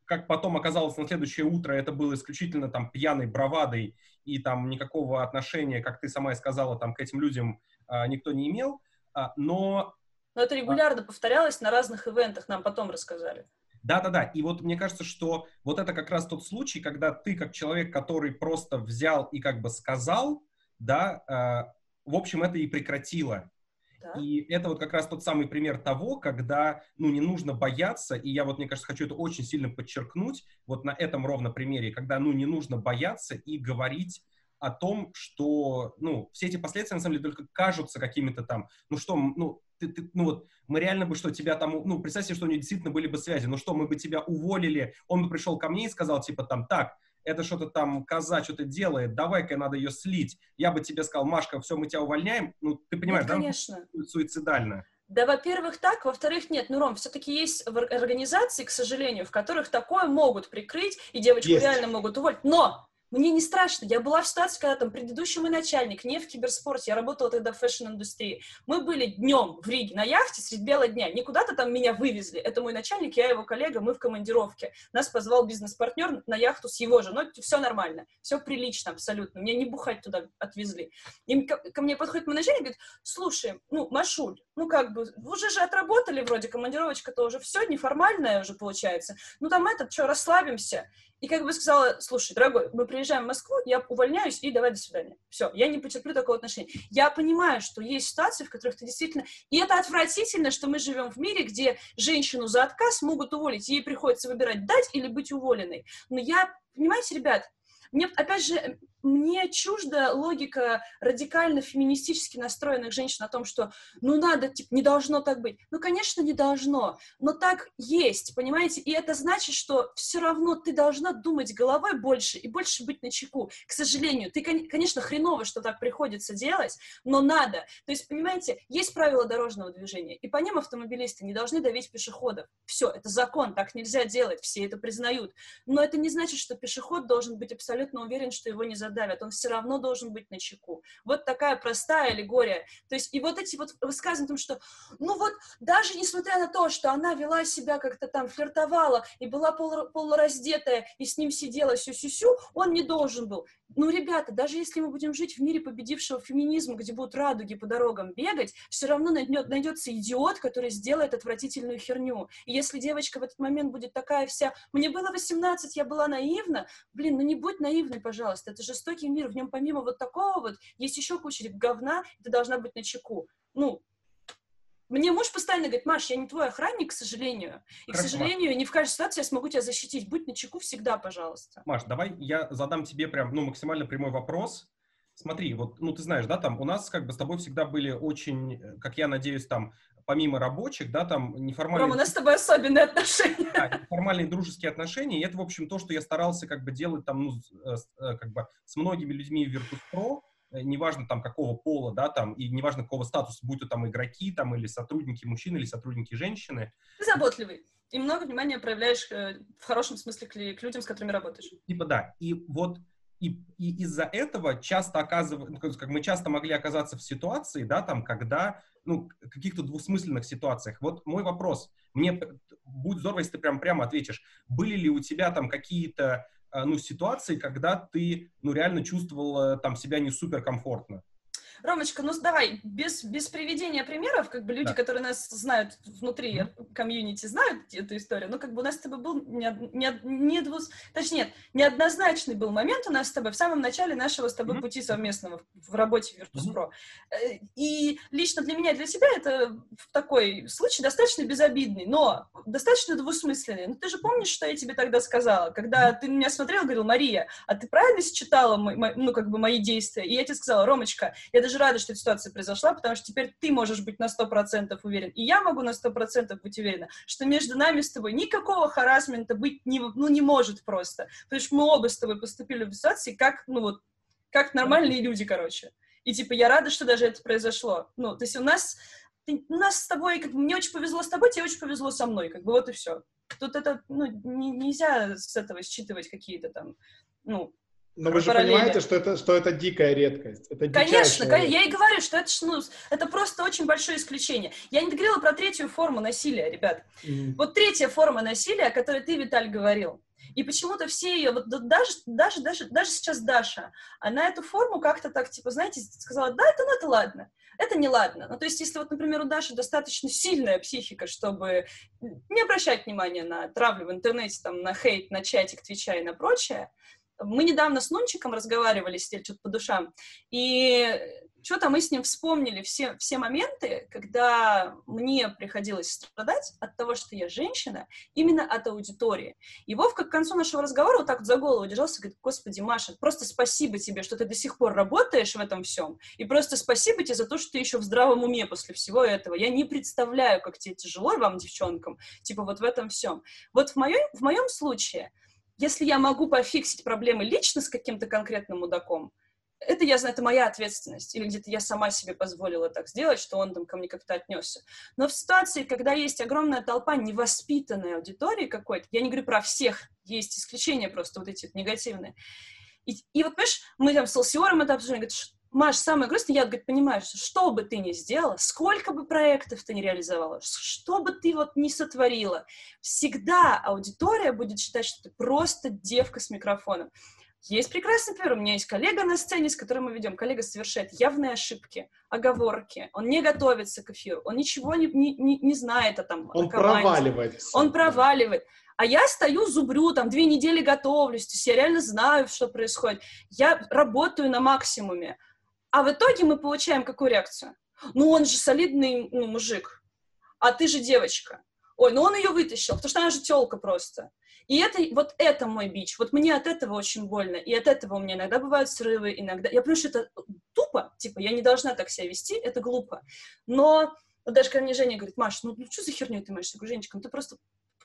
[SPEAKER 2] как потом оказалось на следующее утро, это было исключительно там пьяной бравадой, и там никакого отношения, как ты сама и сказала, там к этим людям а, никто не имел. А, но
[SPEAKER 3] но это регулярно повторялось на разных ивентах, нам потом рассказали.
[SPEAKER 2] Да-да-да, и вот мне кажется, что вот это как раз тот случай, когда ты как человек, который просто взял и как бы сказал, да, э, в общем, это и прекратило. И это вот как раз тот самый пример того, когда, ну, не нужно бояться, и я вот, мне кажется, хочу это очень сильно подчеркнуть, вот на этом ровно примере, когда, ну, не нужно бояться и говорить о том, что, ну, все эти последствия, на самом деле, только кажутся какими-то там, ну, что, ну, ты, ты, ну, вот, мы реально бы, что тебя там, ну, представь себе, что у него действительно были бы связи, ну, что, мы бы тебя уволили, он бы пришел ко мне и сказал, типа, там, так, это что-то там, коза что-то делает, давай-ка надо ее слить. Я бы тебе сказал, Машка, все, мы тебя увольняем. Ну, ты понимаешь,
[SPEAKER 3] ну,
[SPEAKER 2] да?
[SPEAKER 3] конечно.
[SPEAKER 2] Суицидально.
[SPEAKER 3] Да, во-первых, так, во-вторых, нет. Ну, Ром, все-таки есть организации, к сожалению, в которых такое могут прикрыть, и девочку есть. реально могут уволить. Но мне не страшно. Я была в ситуации, когда там предыдущий мой начальник, не в киберспорте, я работала тогда в фэшн-индустрии. Мы были днем в Риге на яхте средь бела дня. Не куда-то там меня вывезли. Это мой начальник, я его коллега, мы в командировке. Нас позвал бизнес-партнер на яхту с его женой. Все нормально, все прилично абсолютно. Меня не бухать туда отвезли. И ко, ко мне подходит мой начальник и говорит, слушай, ну, Машуль, ну как бы, уже же отработали вроде, командировочка-то уже все, неформальная уже получается. Ну там этот, что, расслабимся. И как бы сказала, слушай, дорогой, мы приезжаем в Москву, я увольняюсь и давай до свидания. Все, я не потерплю такого отношения. Я понимаю, что есть ситуации, в которых ты действительно... И это отвратительно, что мы живем в мире, где женщину за отказ могут уволить, ей приходится выбирать, дать или быть уволенной. Но я, понимаете, ребят, мне, опять же, мне чужда логика радикально феминистически настроенных женщин о том, что ну надо, типа, не должно так быть. Ну, конечно, не должно, но так есть, понимаете? И это значит, что все равно ты должна думать головой больше и больше быть на чеку. К сожалению, ты, конечно, хреново, что так приходится делать, но надо. То есть, понимаете, есть правила дорожного движения, и по ним автомобилисты не должны давить пешеходов. Все, это закон, так нельзя делать, все это признают. Но это не значит, что пешеход должен быть абсолютно уверен, что его не задают давят, он все равно должен быть на чеку. Вот такая простая аллегория. То есть и вот эти вот высказывания о том, что, ну вот, даже несмотря на то, что она вела себя как-то там, флиртовала и была пол, полураздетая, и с ним сидела сю-сю-сю, он не должен был. Ну, ребята, даже если мы будем жить в мире победившего феминизма, где будут радуги по дорогам бегать, все равно найдет, найдется идиот, который сделает отвратительную херню. И если девочка в этот момент будет такая вся, мне было 18, я была наивна, блин, ну не будь наивной, пожалуйста, это жестокий мир, в нем помимо вот такого вот есть еще куча говна, ты должна быть на чеку. Ну, мне муж постоянно говорит, Маш, я не твой охранник, к сожалению. И, Хорошо, к сожалению, Маш. не в каждой ситуации я смогу тебя защитить. Будь начеку всегда, пожалуйста.
[SPEAKER 2] Маш, давай я задам тебе прям, ну, максимально прямой вопрос. Смотри, вот, ну, ты знаешь, да, там у нас как бы с тобой всегда были очень, как я надеюсь, там, помимо рабочих, да, там неформальные...
[SPEAKER 3] Ром, у нас с тобой особенные отношения.
[SPEAKER 2] Да, неформальные дружеские отношения, и это, в общем, то, что я старался как бы делать там, ну, э, э, как бы с многими людьми в Virtus.pro, Э, неважно там какого пола, да, там, и неважно какого статуса, будь то там игроки, там, или сотрудники мужчины, или сотрудники женщины.
[SPEAKER 3] Ты заботливый. И много внимания проявляешь э, в хорошем смысле к, к людям, с которыми работаешь.
[SPEAKER 2] Типа да. И вот и, и из-за этого часто оказывается, ну, как мы часто могли оказаться в ситуации, да, там, когда, ну, каких-то двусмысленных ситуациях. Вот мой вопрос, мне будет здорово, если ты прям прямо ответишь, были ли у тебя там какие-то а, ну, ситуации, когда ты, ну, реально чувствовал там себя не супер комфортно?
[SPEAKER 3] Ромочка, ну давай, без, без приведения примеров, как бы люди, да. которые нас знают внутри mm-hmm. комьюнити, знают эту историю, ну как бы у нас с тобой был не, не, не двус... Точнее, нет, неоднозначный был момент у нас с тобой в самом начале нашего с тобой mm-hmm. пути совместного в, в работе Virtus.pro. Mm-hmm. И лично для меня, для тебя это такой случай достаточно безобидный, но достаточно двусмысленный. Ну ты же помнишь, что я тебе тогда сказала, когда ты меня смотрел, говорил, Мария, а ты правильно считала, ну как бы мои действия? И я тебе сказала, Ромочка, я даже рада, что эта ситуация произошла, потому что теперь ты можешь быть на 100% уверен, и я могу на 100% быть уверена, что между нами с тобой никакого харасмента быть не, ну, не может просто. Потому что мы оба с тобой поступили в ситуации как, ну вот, как нормальные люди, короче. И типа я рада, что даже это произошло. Ну, то есть у нас, у нас с тобой, как мне очень повезло с тобой, тебе очень повезло со мной, как бы вот и все. Тут это, ну, не, нельзя с этого считывать какие-то там, ну,
[SPEAKER 1] но вы же понимаете, что это, что это дикая редкость. Это
[SPEAKER 3] конечно, конечно, я и говорю, что это, ну, это просто очень большое исключение. Я не говорила про третью форму насилия, ребят. Mm. Вот третья форма насилия, о которой ты, Виталь, говорил. И почему-то все ее, вот даже, даже, даже, даже сейчас Даша, она эту форму как-то так, типа, знаете, сказала, да, это, ну, это ладно. Это не ладно. Ну, то есть, если вот, например, у Даши достаточно сильная психика, чтобы не обращать внимания на травлю в интернете, там, на хейт, на чатик, твича и на прочее, мы недавно с Нунчиком разговаривали, сидели что-то по душам, и что-то мы с ним вспомнили все, все моменты, когда мне приходилось страдать от того, что я женщина, именно от аудитории. И Вовка к концу нашего разговора вот так вот за голову держался говорит, господи, Маша, просто спасибо тебе, что ты до сих пор работаешь в этом всем, и просто спасибо тебе за то, что ты еще в здравом уме после всего этого. Я не представляю, как тебе тяжело вам, девчонкам, типа вот в этом всем. Вот в моем, в моем случае если я могу пофиксить проблемы лично с каким-то конкретным мудаком, это я знаю, это моя ответственность, или где-то я сама себе позволила так сделать, что он там ко мне как-то отнесся. Но в ситуации, когда есть огромная толпа невоспитанной аудитории какой-то, я не говорю про всех, есть исключения просто вот эти вот негативные. И, и вот, понимаешь, мы там с Алсиором это обсуждали, говорит, Маш, самое грустное, я, говорит, понимаю, что что бы ты ни сделала, сколько бы проектов ты не реализовала, что бы ты вот не сотворила, всегда аудитория будет считать, что ты просто девка с микрофоном. Есть прекрасный пример. У меня есть коллега на сцене, с которым мы ведем. Коллега совершает явные ошибки, оговорки. Он не готовится к эфиру. Он ничего не, не, не, знает о там
[SPEAKER 1] Он
[SPEAKER 3] о
[SPEAKER 1] проваливает.
[SPEAKER 3] Он проваливает. А я стою, зубрю, там, две недели готовлюсь, то есть я реально знаю, что происходит. Я работаю на максимуме. А в итоге мы получаем какую реакцию? Ну, он же солидный ну, мужик. А ты же девочка. Ой, ну он ее вытащил, потому что она же телка просто. И это, вот это мой бич. Вот мне от этого очень больно. И от этого у меня иногда бывают срывы, иногда... Я понимаю, что это тупо, типа, я не должна так себя вести, это глупо. Но вот даже когда мне Женя говорит, Маш, ну, ну что за херню ты можешь? Я говорю, Женечка, ну ты просто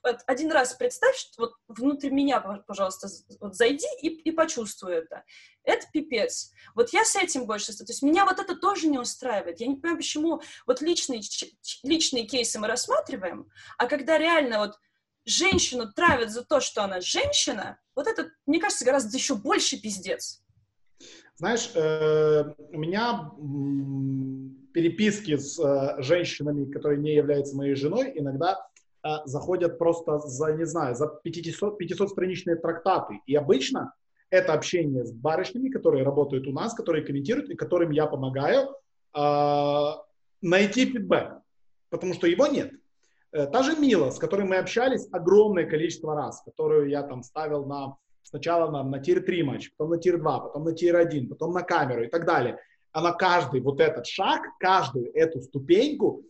[SPEAKER 3] один раз представь, вот внутрь меня, пожалуйста, вот зайди и, и почувствуй это. Это пипец. Вот я с этим больше... То есть меня вот это тоже не устраивает. Я не понимаю, почему вот личные, личные кейсы мы рассматриваем, а когда реально вот женщину травят за то, что она женщина, вот это, мне кажется, гораздо еще больше пиздец.
[SPEAKER 1] Знаешь, э, у меня переписки с э, женщинами, которые не являются моей женой, иногда заходят просто за, не знаю, за 500, 500-страничные трактаты. И обычно это общение с барышнями, которые работают у нас, которые комментируют и которым я помогаю найти фидбэк, потому что его нет. Э, та же Мила, с которой мы общались огромное количество раз, которую я там ставил на сначала на, на tier-3 матч, потом на tier-2, потом на tier-1, потом на камеру и так далее. Она каждый вот этот шаг, каждую эту ступеньку,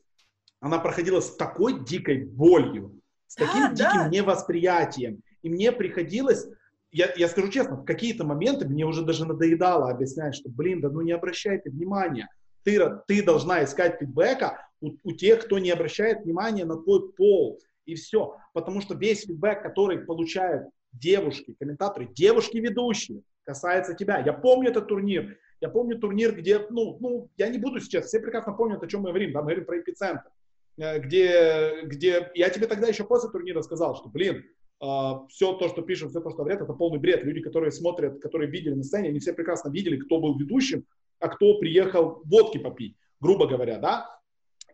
[SPEAKER 1] она проходила с такой дикой болью, с таким да, диким да. невосприятием. И мне приходилось, я, я скажу честно, в какие-то моменты мне уже даже надоедало объяснять, что, блин, да ну не обращайте внимания. Ты, ты должна искать фидбэка у, у тех, кто не обращает внимания на твой пол. И все. Потому что весь фидбэк, который получают девушки, комментаторы, девушки-ведущие, касается тебя. Я помню этот турнир. Я помню турнир, где, ну, ну, я не буду сейчас, все прекрасно помнят, о чем мы говорим, да, мы говорим про эпицентр, где, где я тебе тогда еще после турнира сказал, что, блин, э, все то, что пишут, все то, что говорят, это полный бред. Люди, которые смотрят, которые видели на сцене, они все прекрасно видели, кто был ведущим, а кто приехал водки попить, грубо говоря, да.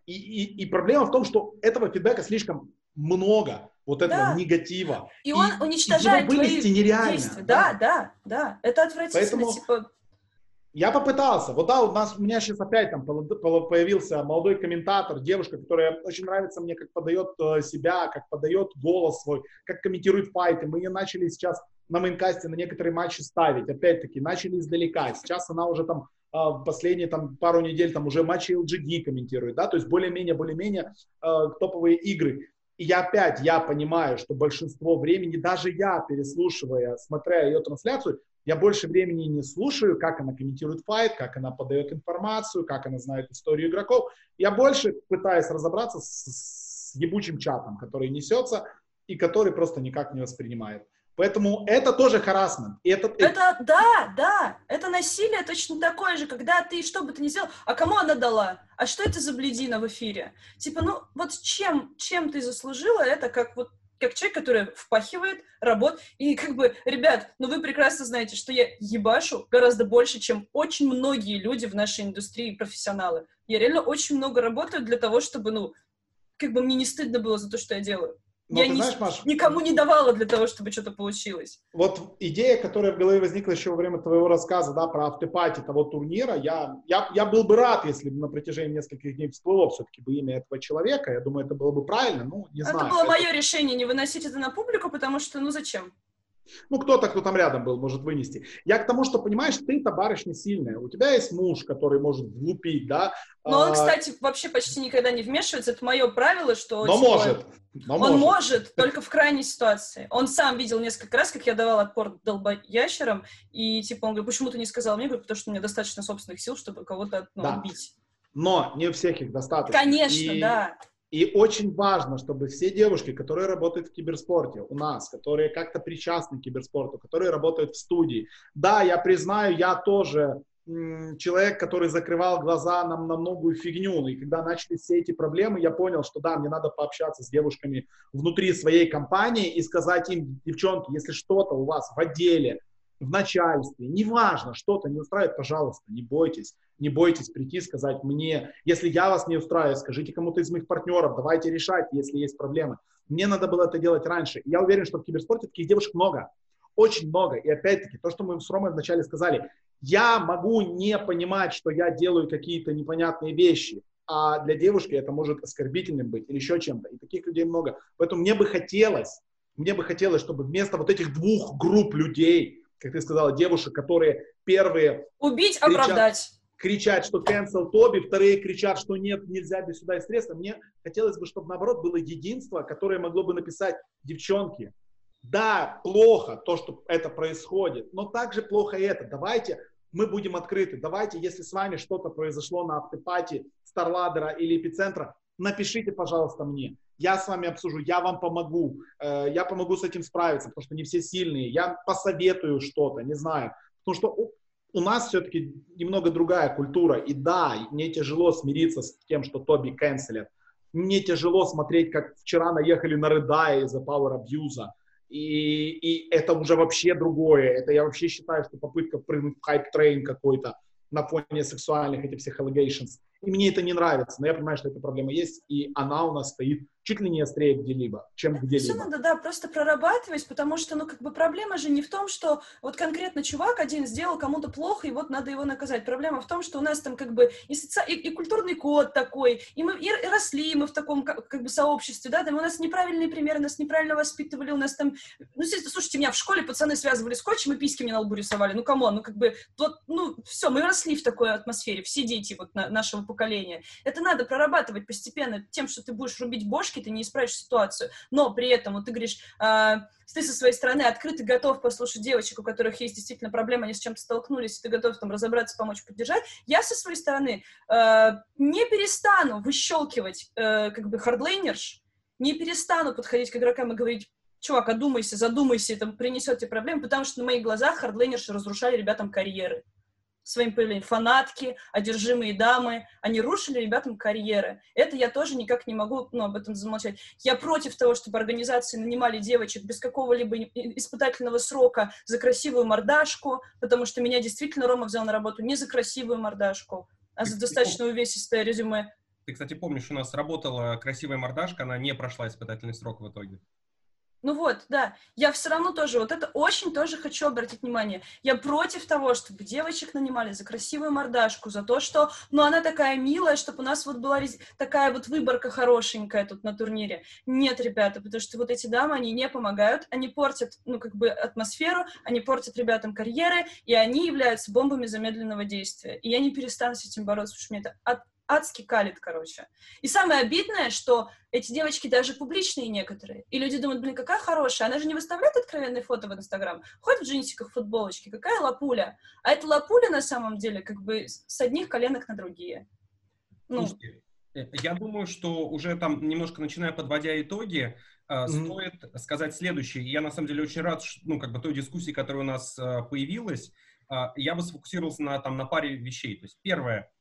[SPEAKER 1] И, и, и проблема в том, что этого фидбэка слишком много, вот этого да. негатива.
[SPEAKER 3] И, и он уничтожает и твои нереально, действия. Да, да, да, да. Это отвратительно. Поэтому типа...
[SPEAKER 1] Я попытался. Вот да, у нас у меня сейчас опять там появился молодой комментатор, девушка, которая очень нравится мне, как подает э, себя, как подает голос свой, как комментирует файты. Мы ее начали сейчас на мейнкасте на некоторые матчи ставить. Опять-таки, начали издалека. Сейчас она уже там а, в последние там, пару недель там уже матчи LGD комментирует, да, то есть более-менее, более-менее э, топовые игры. И я опять, я понимаю, что большинство времени, даже я, переслушивая, смотря ее трансляцию, я больше времени не слушаю, как она комментирует файт, как она подает информацию, как она знает историю игроков. Я больше пытаюсь разобраться с, с ебучим чатом, который несется и который просто никак не воспринимает. Поэтому это тоже харасмент.
[SPEAKER 3] Это, это, да, да, это насилие точно такое же, когда ты что бы ты ни сделал, а кому она дала? А что это за бледина в эфире? Типа, ну, вот чем, чем ты заслужила это, как вот как человек, который впахивает, работает. И как бы, ребят, ну вы прекрасно знаете, что я ебашу гораздо больше, чем очень многие люди в нашей индустрии, профессионалы. Я реально очень много работаю для того, чтобы, ну, как бы мне не стыдно было за то, что я делаю. Но я не, знаешь, Маш, никому не давала для того, чтобы что-то получилось.
[SPEAKER 1] Вот идея, которая в голове возникла еще во время твоего рассказа, да, про автопати того турнира, я, я, я был бы рад, если бы на протяжении нескольких дней всплыло все-таки бы имя этого человека. Я думаю, это было бы правильно, ну, не
[SPEAKER 3] это
[SPEAKER 1] знаю.
[SPEAKER 3] Это было мое решение, не выносить это на публику, потому что, ну, зачем?
[SPEAKER 1] Ну, кто-то, кто там рядом был, может вынести. Я к тому, что, понимаешь, ты-то барышня сильная. У тебя есть муж, который может влупить, да?
[SPEAKER 3] Но он, а, кстати, вообще почти никогда не вмешивается. Это мое правило, что...
[SPEAKER 1] Но типа, может.
[SPEAKER 3] Но он может. может, только в крайней ситуации. Он сам видел несколько раз, как я давал отпор долбоящерам, и типа он говорит, почему ты не сказал мне? Я говорю, потому что у меня достаточно собственных сил, чтобы кого-то ну, да. убить.
[SPEAKER 1] Но не у всех их достаточно.
[SPEAKER 3] Конечно, и... да.
[SPEAKER 1] И очень важно, чтобы все девушки, которые работают в киберспорте у нас, которые как-то причастны к киберспорту, которые работают в студии, да, я признаю, я тоже человек, который закрывал глаза нам на многую фигню. И когда начались все эти проблемы, я понял, что да, мне надо пообщаться с девушками внутри своей компании и сказать им, девчонки, если что-то у вас в отделе, в начальстве, неважно, что-то не устраивает, пожалуйста, не бойтесь, не бойтесь прийти сказать мне, если я вас не устраиваю, скажите кому-то из моих партнеров, давайте решать, если есть проблемы. Мне надо было это делать раньше. Я уверен, что в киберспорте таких девушек много, очень много. И опять-таки, то, что мы с Ромой вначале сказали, я могу не понимать, что я делаю какие-то непонятные вещи, а для девушки это может оскорбительным быть или еще чем-то. И таких людей много. Поэтому мне бы хотелось, мне бы хотелось, чтобы вместо вот этих двух групп людей, как ты сказала, девушек, которые первые...
[SPEAKER 3] Убить, кричат, оправдать.
[SPEAKER 1] Кричат, что cancel Тоби, вторые кричат, что нет, нельзя без суда и средства. Мне хотелось бы, чтобы наоборот было единство, которое могло бы написать девчонки. Да, плохо то, что это происходит, но также плохо это. Давайте мы будем открыты. Давайте, если с вами что-то произошло на автопате Старладера или Эпицентра, напишите, пожалуйста, мне я с вами обсужу, я вам помогу, э, я помогу с этим справиться, потому что не все сильные, я посоветую что-то, не знаю, потому что у, нас все-таки немного другая культура, и да, мне тяжело смириться с тем, что Тоби канцелят, мне тяжело смотреть, как вчера наехали на Редая из-за power abuse, и, и это уже вообще другое, это я вообще считаю, что попытка прыгнуть в hype train какой-то на фоне сексуальных этих всех allegations, и мне это не нравится, но я понимаю, что эта проблема есть, и она у нас стоит чуть ли не острее где-либо, чем где-либо.
[SPEAKER 3] Все надо, да, просто прорабатывать, потому что, ну, как бы проблема же не в том, что вот конкретно чувак один сделал кому-то плохо, и вот надо его наказать. Проблема в том, что у нас там как бы и, соци... и, и культурный код такой, и мы и, росли мы в таком как, как бы сообществе, да, там у нас неправильные примеры, нас неправильно воспитывали, у нас там, ну, слушайте, меня в школе пацаны связывали скотчем и письки мне на лбу рисовали, ну, кому, ну, как бы, вот, ну, все, мы росли в такой атмосфере, все дети вот на, нашего поколения. Это надо прорабатывать постепенно тем, что ты будешь рубить бошки, ты не исправишь ситуацию. Но при этом, вот ты говоришь, э, ты со своей стороны открыт и готов послушать девочек, у которых есть действительно проблема, они с чем-то столкнулись, и ты готов там разобраться, помочь, поддержать. Я со своей стороны э, не перестану выщелкивать э, как бы хардлейнерш, не перестану подходить к игрокам и говорить, чувак, одумайся, задумайся, это принесет тебе проблемы, потому что на моих глазах хардлейнерши разрушали ребятам карьеры своим появлением. Фанатки, одержимые дамы, они рушили ребятам карьеры. Это я тоже никак не могу ну, об этом замолчать. Я против того, чтобы организации нанимали девочек без какого-либо испытательного срока за красивую мордашку, потому что меня действительно Рома взял на работу не за красивую мордашку, а за достаточно увесистое резюме.
[SPEAKER 2] Ты, кстати, помнишь, у нас работала красивая мордашка, она не прошла испытательный срок в итоге.
[SPEAKER 3] Ну вот, да. Я все равно тоже, вот это очень тоже хочу обратить внимание. Я против того, чтобы девочек нанимали за красивую мордашку, за то, что, ну, она такая милая, чтобы у нас вот была такая вот выборка хорошенькая тут на турнире. Нет, ребята, потому что вот эти дамы, они не помогают, они портят, ну, как бы атмосферу, они портят ребятам карьеры, и они являются бомбами замедленного действия. И я не перестану с этим бороться, потому что мне это адски калит, короче. И самое обидное, что эти девочки даже публичные некоторые. И люди думают, блин, какая хорошая. Она же не выставляет откровенные фото в Инстаграм. Ходит в джинсиках, футболочке. Какая лапуля. А эта лапуля на самом деле как бы с одних коленок на другие.
[SPEAKER 2] Ну. Слушайте, э, я думаю, что уже там немножко начиная подводя итоги, mm-hmm. стоит сказать следующее. Я на самом деле очень рад, что, ну, как бы той дискуссии, которая у нас э, появилась. Я бы сфокусировался на, там, на паре вещей. То есть первое,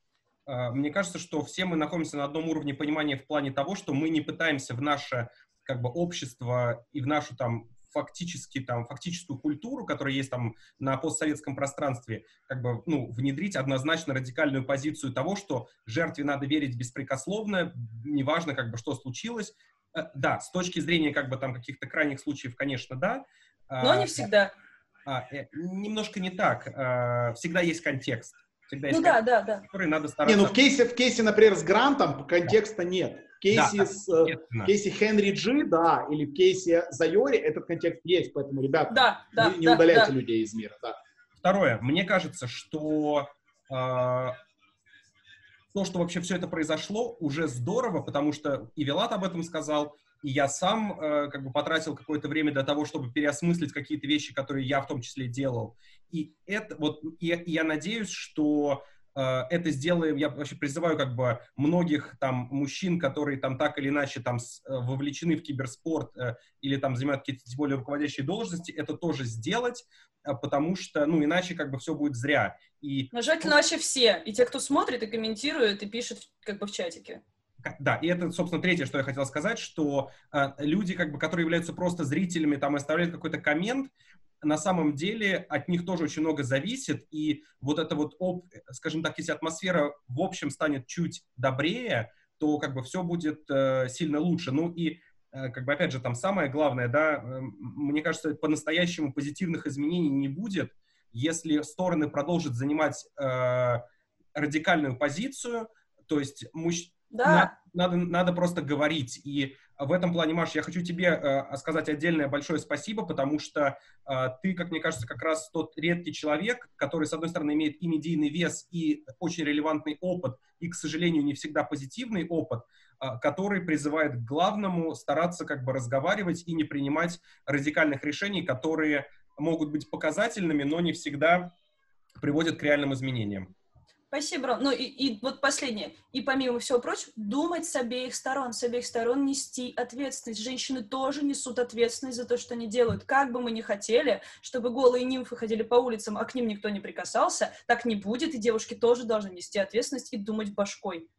[SPEAKER 2] мне кажется, что все мы находимся на одном уровне понимания в плане того, что мы не пытаемся в наше как бы общество и в нашу там фактически там фактическую культуру, которая есть там на постсоветском пространстве, как бы ну внедрить однозначно радикальную позицию того, что жертве надо верить беспрекословно, неважно как бы что случилось. Э, да, с точки зрения как бы там каких-то крайних случаев, конечно, да.
[SPEAKER 3] Но не всегда.
[SPEAKER 2] А, э, немножко не так. А, всегда есть контекст.
[SPEAKER 3] Всегда есть ну да, да, да.
[SPEAKER 1] Который надо стараться. Не, ну в кейсе, в кейсе, например, с Грантом контекста да. нет. В кейсе, да, с, э, в кейсе Хенри Джи, да, или в кейсе Зайори этот контекст есть, поэтому, ребята,
[SPEAKER 3] да, да,
[SPEAKER 1] не, не
[SPEAKER 3] да,
[SPEAKER 1] удаляйте
[SPEAKER 3] да.
[SPEAKER 1] людей из мира. Да.
[SPEAKER 2] Второе. Мне кажется, что э, то, что вообще все это произошло, уже здорово, потому что и Вилат об этом сказал, и я сам э, как бы потратил какое-то время для того, чтобы переосмыслить какие-то вещи, которые я в том числе делал. И это вот, и, и я надеюсь, что э, это сделаем, я вообще призываю как бы многих там мужчин, которые там так или иначе там э, вовлечены в киберспорт э, или там занимают какие-то тем более руководящие должности, это тоже сделать, потому что, ну, иначе как бы все будет зря. И,
[SPEAKER 3] Но желательно вообще все, и те, кто смотрит и комментирует, и пишет как бы в чатике.
[SPEAKER 2] Да, и это, собственно, третье, что я хотел сказать, что э, люди, как бы, которые являются просто зрителями, там, оставляют какой-то коммент, на самом деле от них тоже очень много зависит, и вот эта вот, скажем так, если атмосфера в общем станет чуть добрее, то как бы все будет э, сильно лучше. Ну и э, как бы опять же там самое главное, да, э, мне кажется, по-настоящему позитивных изменений не будет, если стороны продолжат занимать э, радикальную позицию, то есть мужчина
[SPEAKER 3] да.
[SPEAKER 2] Надо, надо просто говорить. И в этом плане, Маша, я хочу тебе э, сказать отдельное большое спасибо, потому что э, ты, как мне кажется, как раз тот редкий человек, который, с одной стороны, имеет и медийный вес, и очень релевантный опыт, и, к сожалению, не всегда позитивный опыт, э, который призывает к главному стараться как бы разговаривать и не принимать радикальных решений, которые могут быть показательными, но не всегда приводят к реальным изменениям.
[SPEAKER 3] Спасибо, Ром. Ну и, и вот последнее. И помимо всего прочего, думать с обеих сторон, с обеих сторон нести ответственность. Женщины тоже несут ответственность за то, что они делают. Как бы мы ни хотели, чтобы голые нимфы ходили по улицам, а к ним никто не прикасался, так не будет, и девушки тоже должны нести ответственность и думать башкой.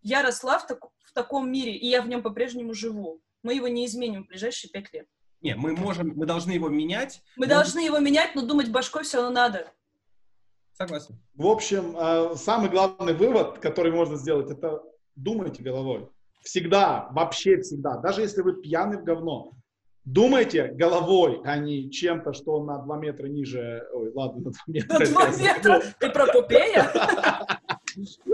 [SPEAKER 3] Я росла в, так, в таком мире, и я в нем по-прежнему живу. Мы его не изменим в ближайшие пять лет.
[SPEAKER 2] Не, мы можем, мы должны его менять.
[SPEAKER 3] Мы но... должны его менять, но думать башкой все равно надо.
[SPEAKER 2] Согласен.
[SPEAKER 1] В общем, э, самый главный вывод, который можно сделать, это думайте головой. Всегда, вообще всегда. Даже если вы пьяный в говно, думайте головой, а не чем-то, что на 2 метра ниже... Ой, ладно, на 2 метра.
[SPEAKER 3] На 2 метра? Ты про Попея?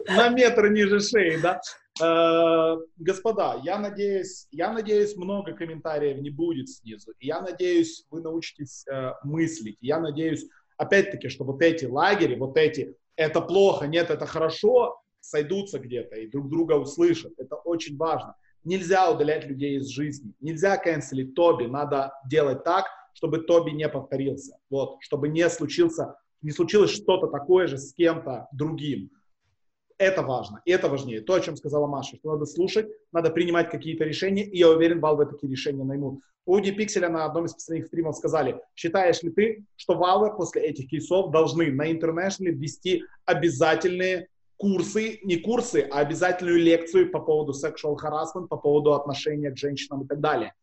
[SPEAKER 1] На метр ниже шеи, да? Э, господа, я надеюсь, я надеюсь, много комментариев не будет снизу. Я надеюсь, вы научитесь э, мыслить. Я надеюсь, опять-таки, что вот эти лагеря, вот эти, это плохо, нет, это хорошо, сойдутся где-то и друг друга услышат. Это очень важно. Нельзя удалять людей из жизни. Нельзя канцелить Тоби. Надо делать так, чтобы Тоби не повторился. Вот, чтобы не случился, не случилось что-то такое же с кем-то другим. Это важно, и это важнее. То, о чем сказала Маша, что надо слушать, надо принимать какие-то решения, и я уверен, Valve такие решения наймут. Уди Пикселя на одном из последних стримов сказали, считаешь ли ты, что Valve после этих кейсов должны на International ввести обязательные курсы, не курсы, а обязательную лекцию по поводу sexual harassment, по поводу отношения к женщинам и так далее.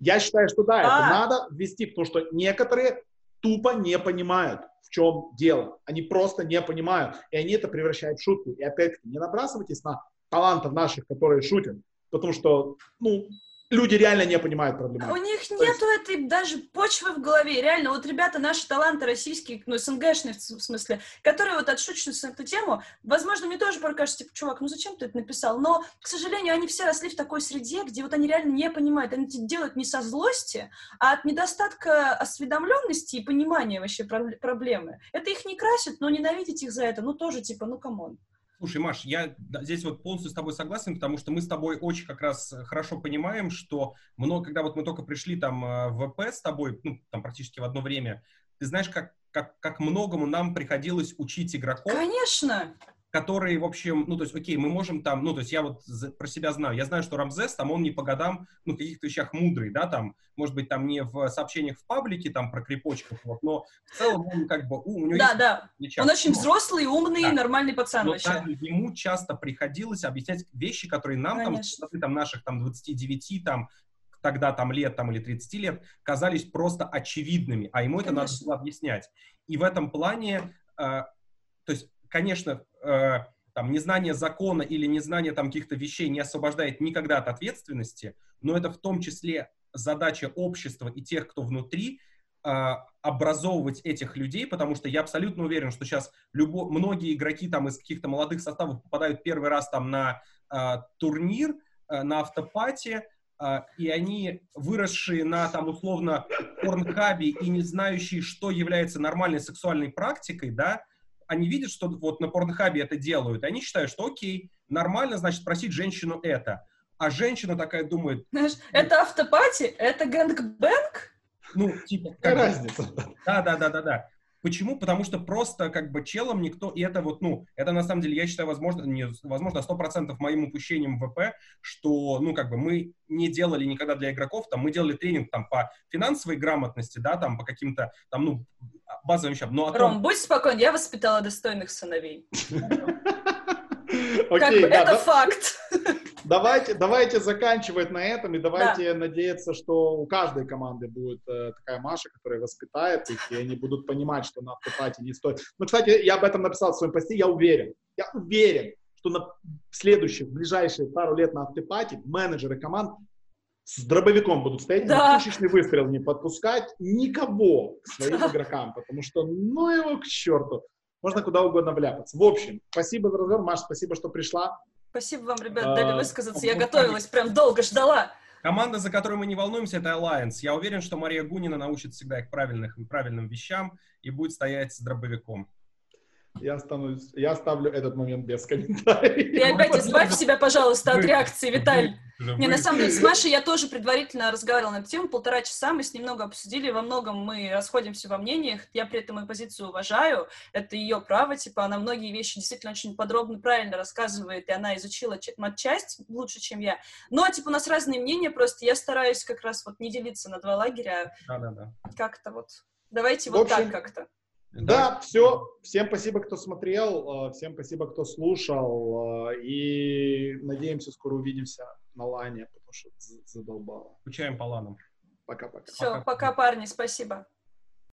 [SPEAKER 1] Я считаю, что да, а. это надо ввести, потому что некоторые тупо не понимают, в чем дело. Они просто не понимают, и они это превращают в шутку. И опять-таки, не набрасывайтесь на талантов наших, которые шутят, потому что, ну, люди реально не понимают проблему.
[SPEAKER 3] У них нету есть... этой даже почвы в голове. Реально, вот ребята, наши таланты российские, ну, СНГшные в смысле, которые вот отшучиваются на эту тему, возможно, мне тоже покажется, типа, чувак, ну зачем ты это написал? Но, к сожалению, они все росли в такой среде, где вот они реально не понимают. Они это делают не со злости, а от недостатка осведомленности и понимания вообще проблемы. Это их не красит, но ненавидеть их за это, ну, тоже, типа, ну, come on.
[SPEAKER 2] Слушай, Маш, я здесь вот полностью с тобой согласен, потому что мы с тобой очень как раз хорошо понимаем, что много, когда вот мы только пришли там э, в ВП с тобой, ну, там практически в одно время, ты знаешь, как, как, как многому нам приходилось учить игроков.
[SPEAKER 3] Конечно!
[SPEAKER 2] Которые, в общем, ну, то есть, окей, мы можем там, ну, то есть, я вот про себя знаю, я знаю, что Рамзес, там, он не по годам, ну, каких-то вещах мудрый, да, там, может быть, там не в сообщениях в паблике, там, про крепочков, вот, но в целом он как бы, у, у него
[SPEAKER 3] Да, да, плечах. он очень взрослый, умный, да. нормальный пацан
[SPEAKER 2] но
[SPEAKER 3] вообще.
[SPEAKER 2] ему часто приходилось объяснять вещи, которые нам, Конечно. там, там, наших, там, 29, там, тогда там лет там или 30 лет казались просто очевидными, а ему Конечно. это надо было объяснять. И в этом плане, э, то есть конечно, э, там, незнание закона или незнание там каких-то вещей не освобождает никогда от ответственности, но это в том числе задача общества и тех, кто внутри, э, образовывать этих людей, потому что я абсолютно уверен, что сейчас любо, многие игроки там из каких-то молодых составов попадают первый раз там на э, турнир, э, на автопате, Uh, и они, выросшие на, там, условно, порнхабе и не знающие, что является нормальной сексуальной практикой, да, они видят, что вот на порнхабе это делают, и они считают, что окей, нормально, значит, просить женщину это. А женщина такая думает...
[SPEAKER 3] Знаешь, это afterparty? Это gangbang?
[SPEAKER 1] Ну, типа... Какая разница?
[SPEAKER 2] Да, да, да, да, да. Почему? Потому что просто как бы целом никто, и это вот, ну, это на самом деле, я считаю, возможно, не, возможно, 100% моим упущением в ВП, что, ну, как бы мы не делали никогда для игроков, там, мы делали тренинг там по финансовой грамотности, да, там, по каким-то, там, ну, базовым вещам. Но
[SPEAKER 3] том... Ром, будь спокоен, я воспитала достойных сыновей.
[SPEAKER 1] Как
[SPEAKER 3] бы это факт.
[SPEAKER 1] Давайте, давайте заканчивать на этом и давайте да. надеяться, что у каждой команды будет э, такая Маша, которая воспитает их, и они будут понимать, что на автопате не стоит. Ну, кстати, я об этом написал в своем посте, я уверен, я уверен, что на следующих, ближайшие пару лет на автопате менеджеры команд с дробовиком будут стоять, да. пушечный выстрел не подпускать никого к своим игрокам, потому что ну его к черту. Можно куда угодно вляпаться. В общем, спасибо за разговор, Маш, спасибо, что пришла.
[SPEAKER 3] Спасибо вам, ребят, дали а, высказаться. Я готовилась, прям долго ждала.
[SPEAKER 2] Команда, за которую мы не волнуемся, это Alliance. Я уверен, что Мария Гунина научит всегда их правильных, правильным вещам и будет стоять с дробовиком.
[SPEAKER 1] Я, останусь, я оставлю этот момент без комментариев.
[SPEAKER 3] И опять избавь себя, пожалуйста, от реакции, Виталий. Не, на самом деле, с Машей я тоже предварительно разговаривала на эту тему, полтора часа мы с ней много обсудили, во многом мы расходимся во мнениях, я при этом ее позицию уважаю, это ее право, типа, она многие вещи действительно очень подробно, правильно рассказывает, и она изучила матчасть лучше, чем я, но, типа, у нас разные мнения, просто я стараюсь как раз вот не делиться на два лагеря,
[SPEAKER 2] а
[SPEAKER 3] как-то вот, давайте вот так как-то.
[SPEAKER 1] Да, да, все. Всем спасибо, кто смотрел, э, всем спасибо, кто слушал. Э, и надеемся, скоро увидимся на лане, потому что задолбало.
[SPEAKER 2] Скучаем по ланам.
[SPEAKER 1] Пока-пока.
[SPEAKER 3] Все, пока, парни, спасибо.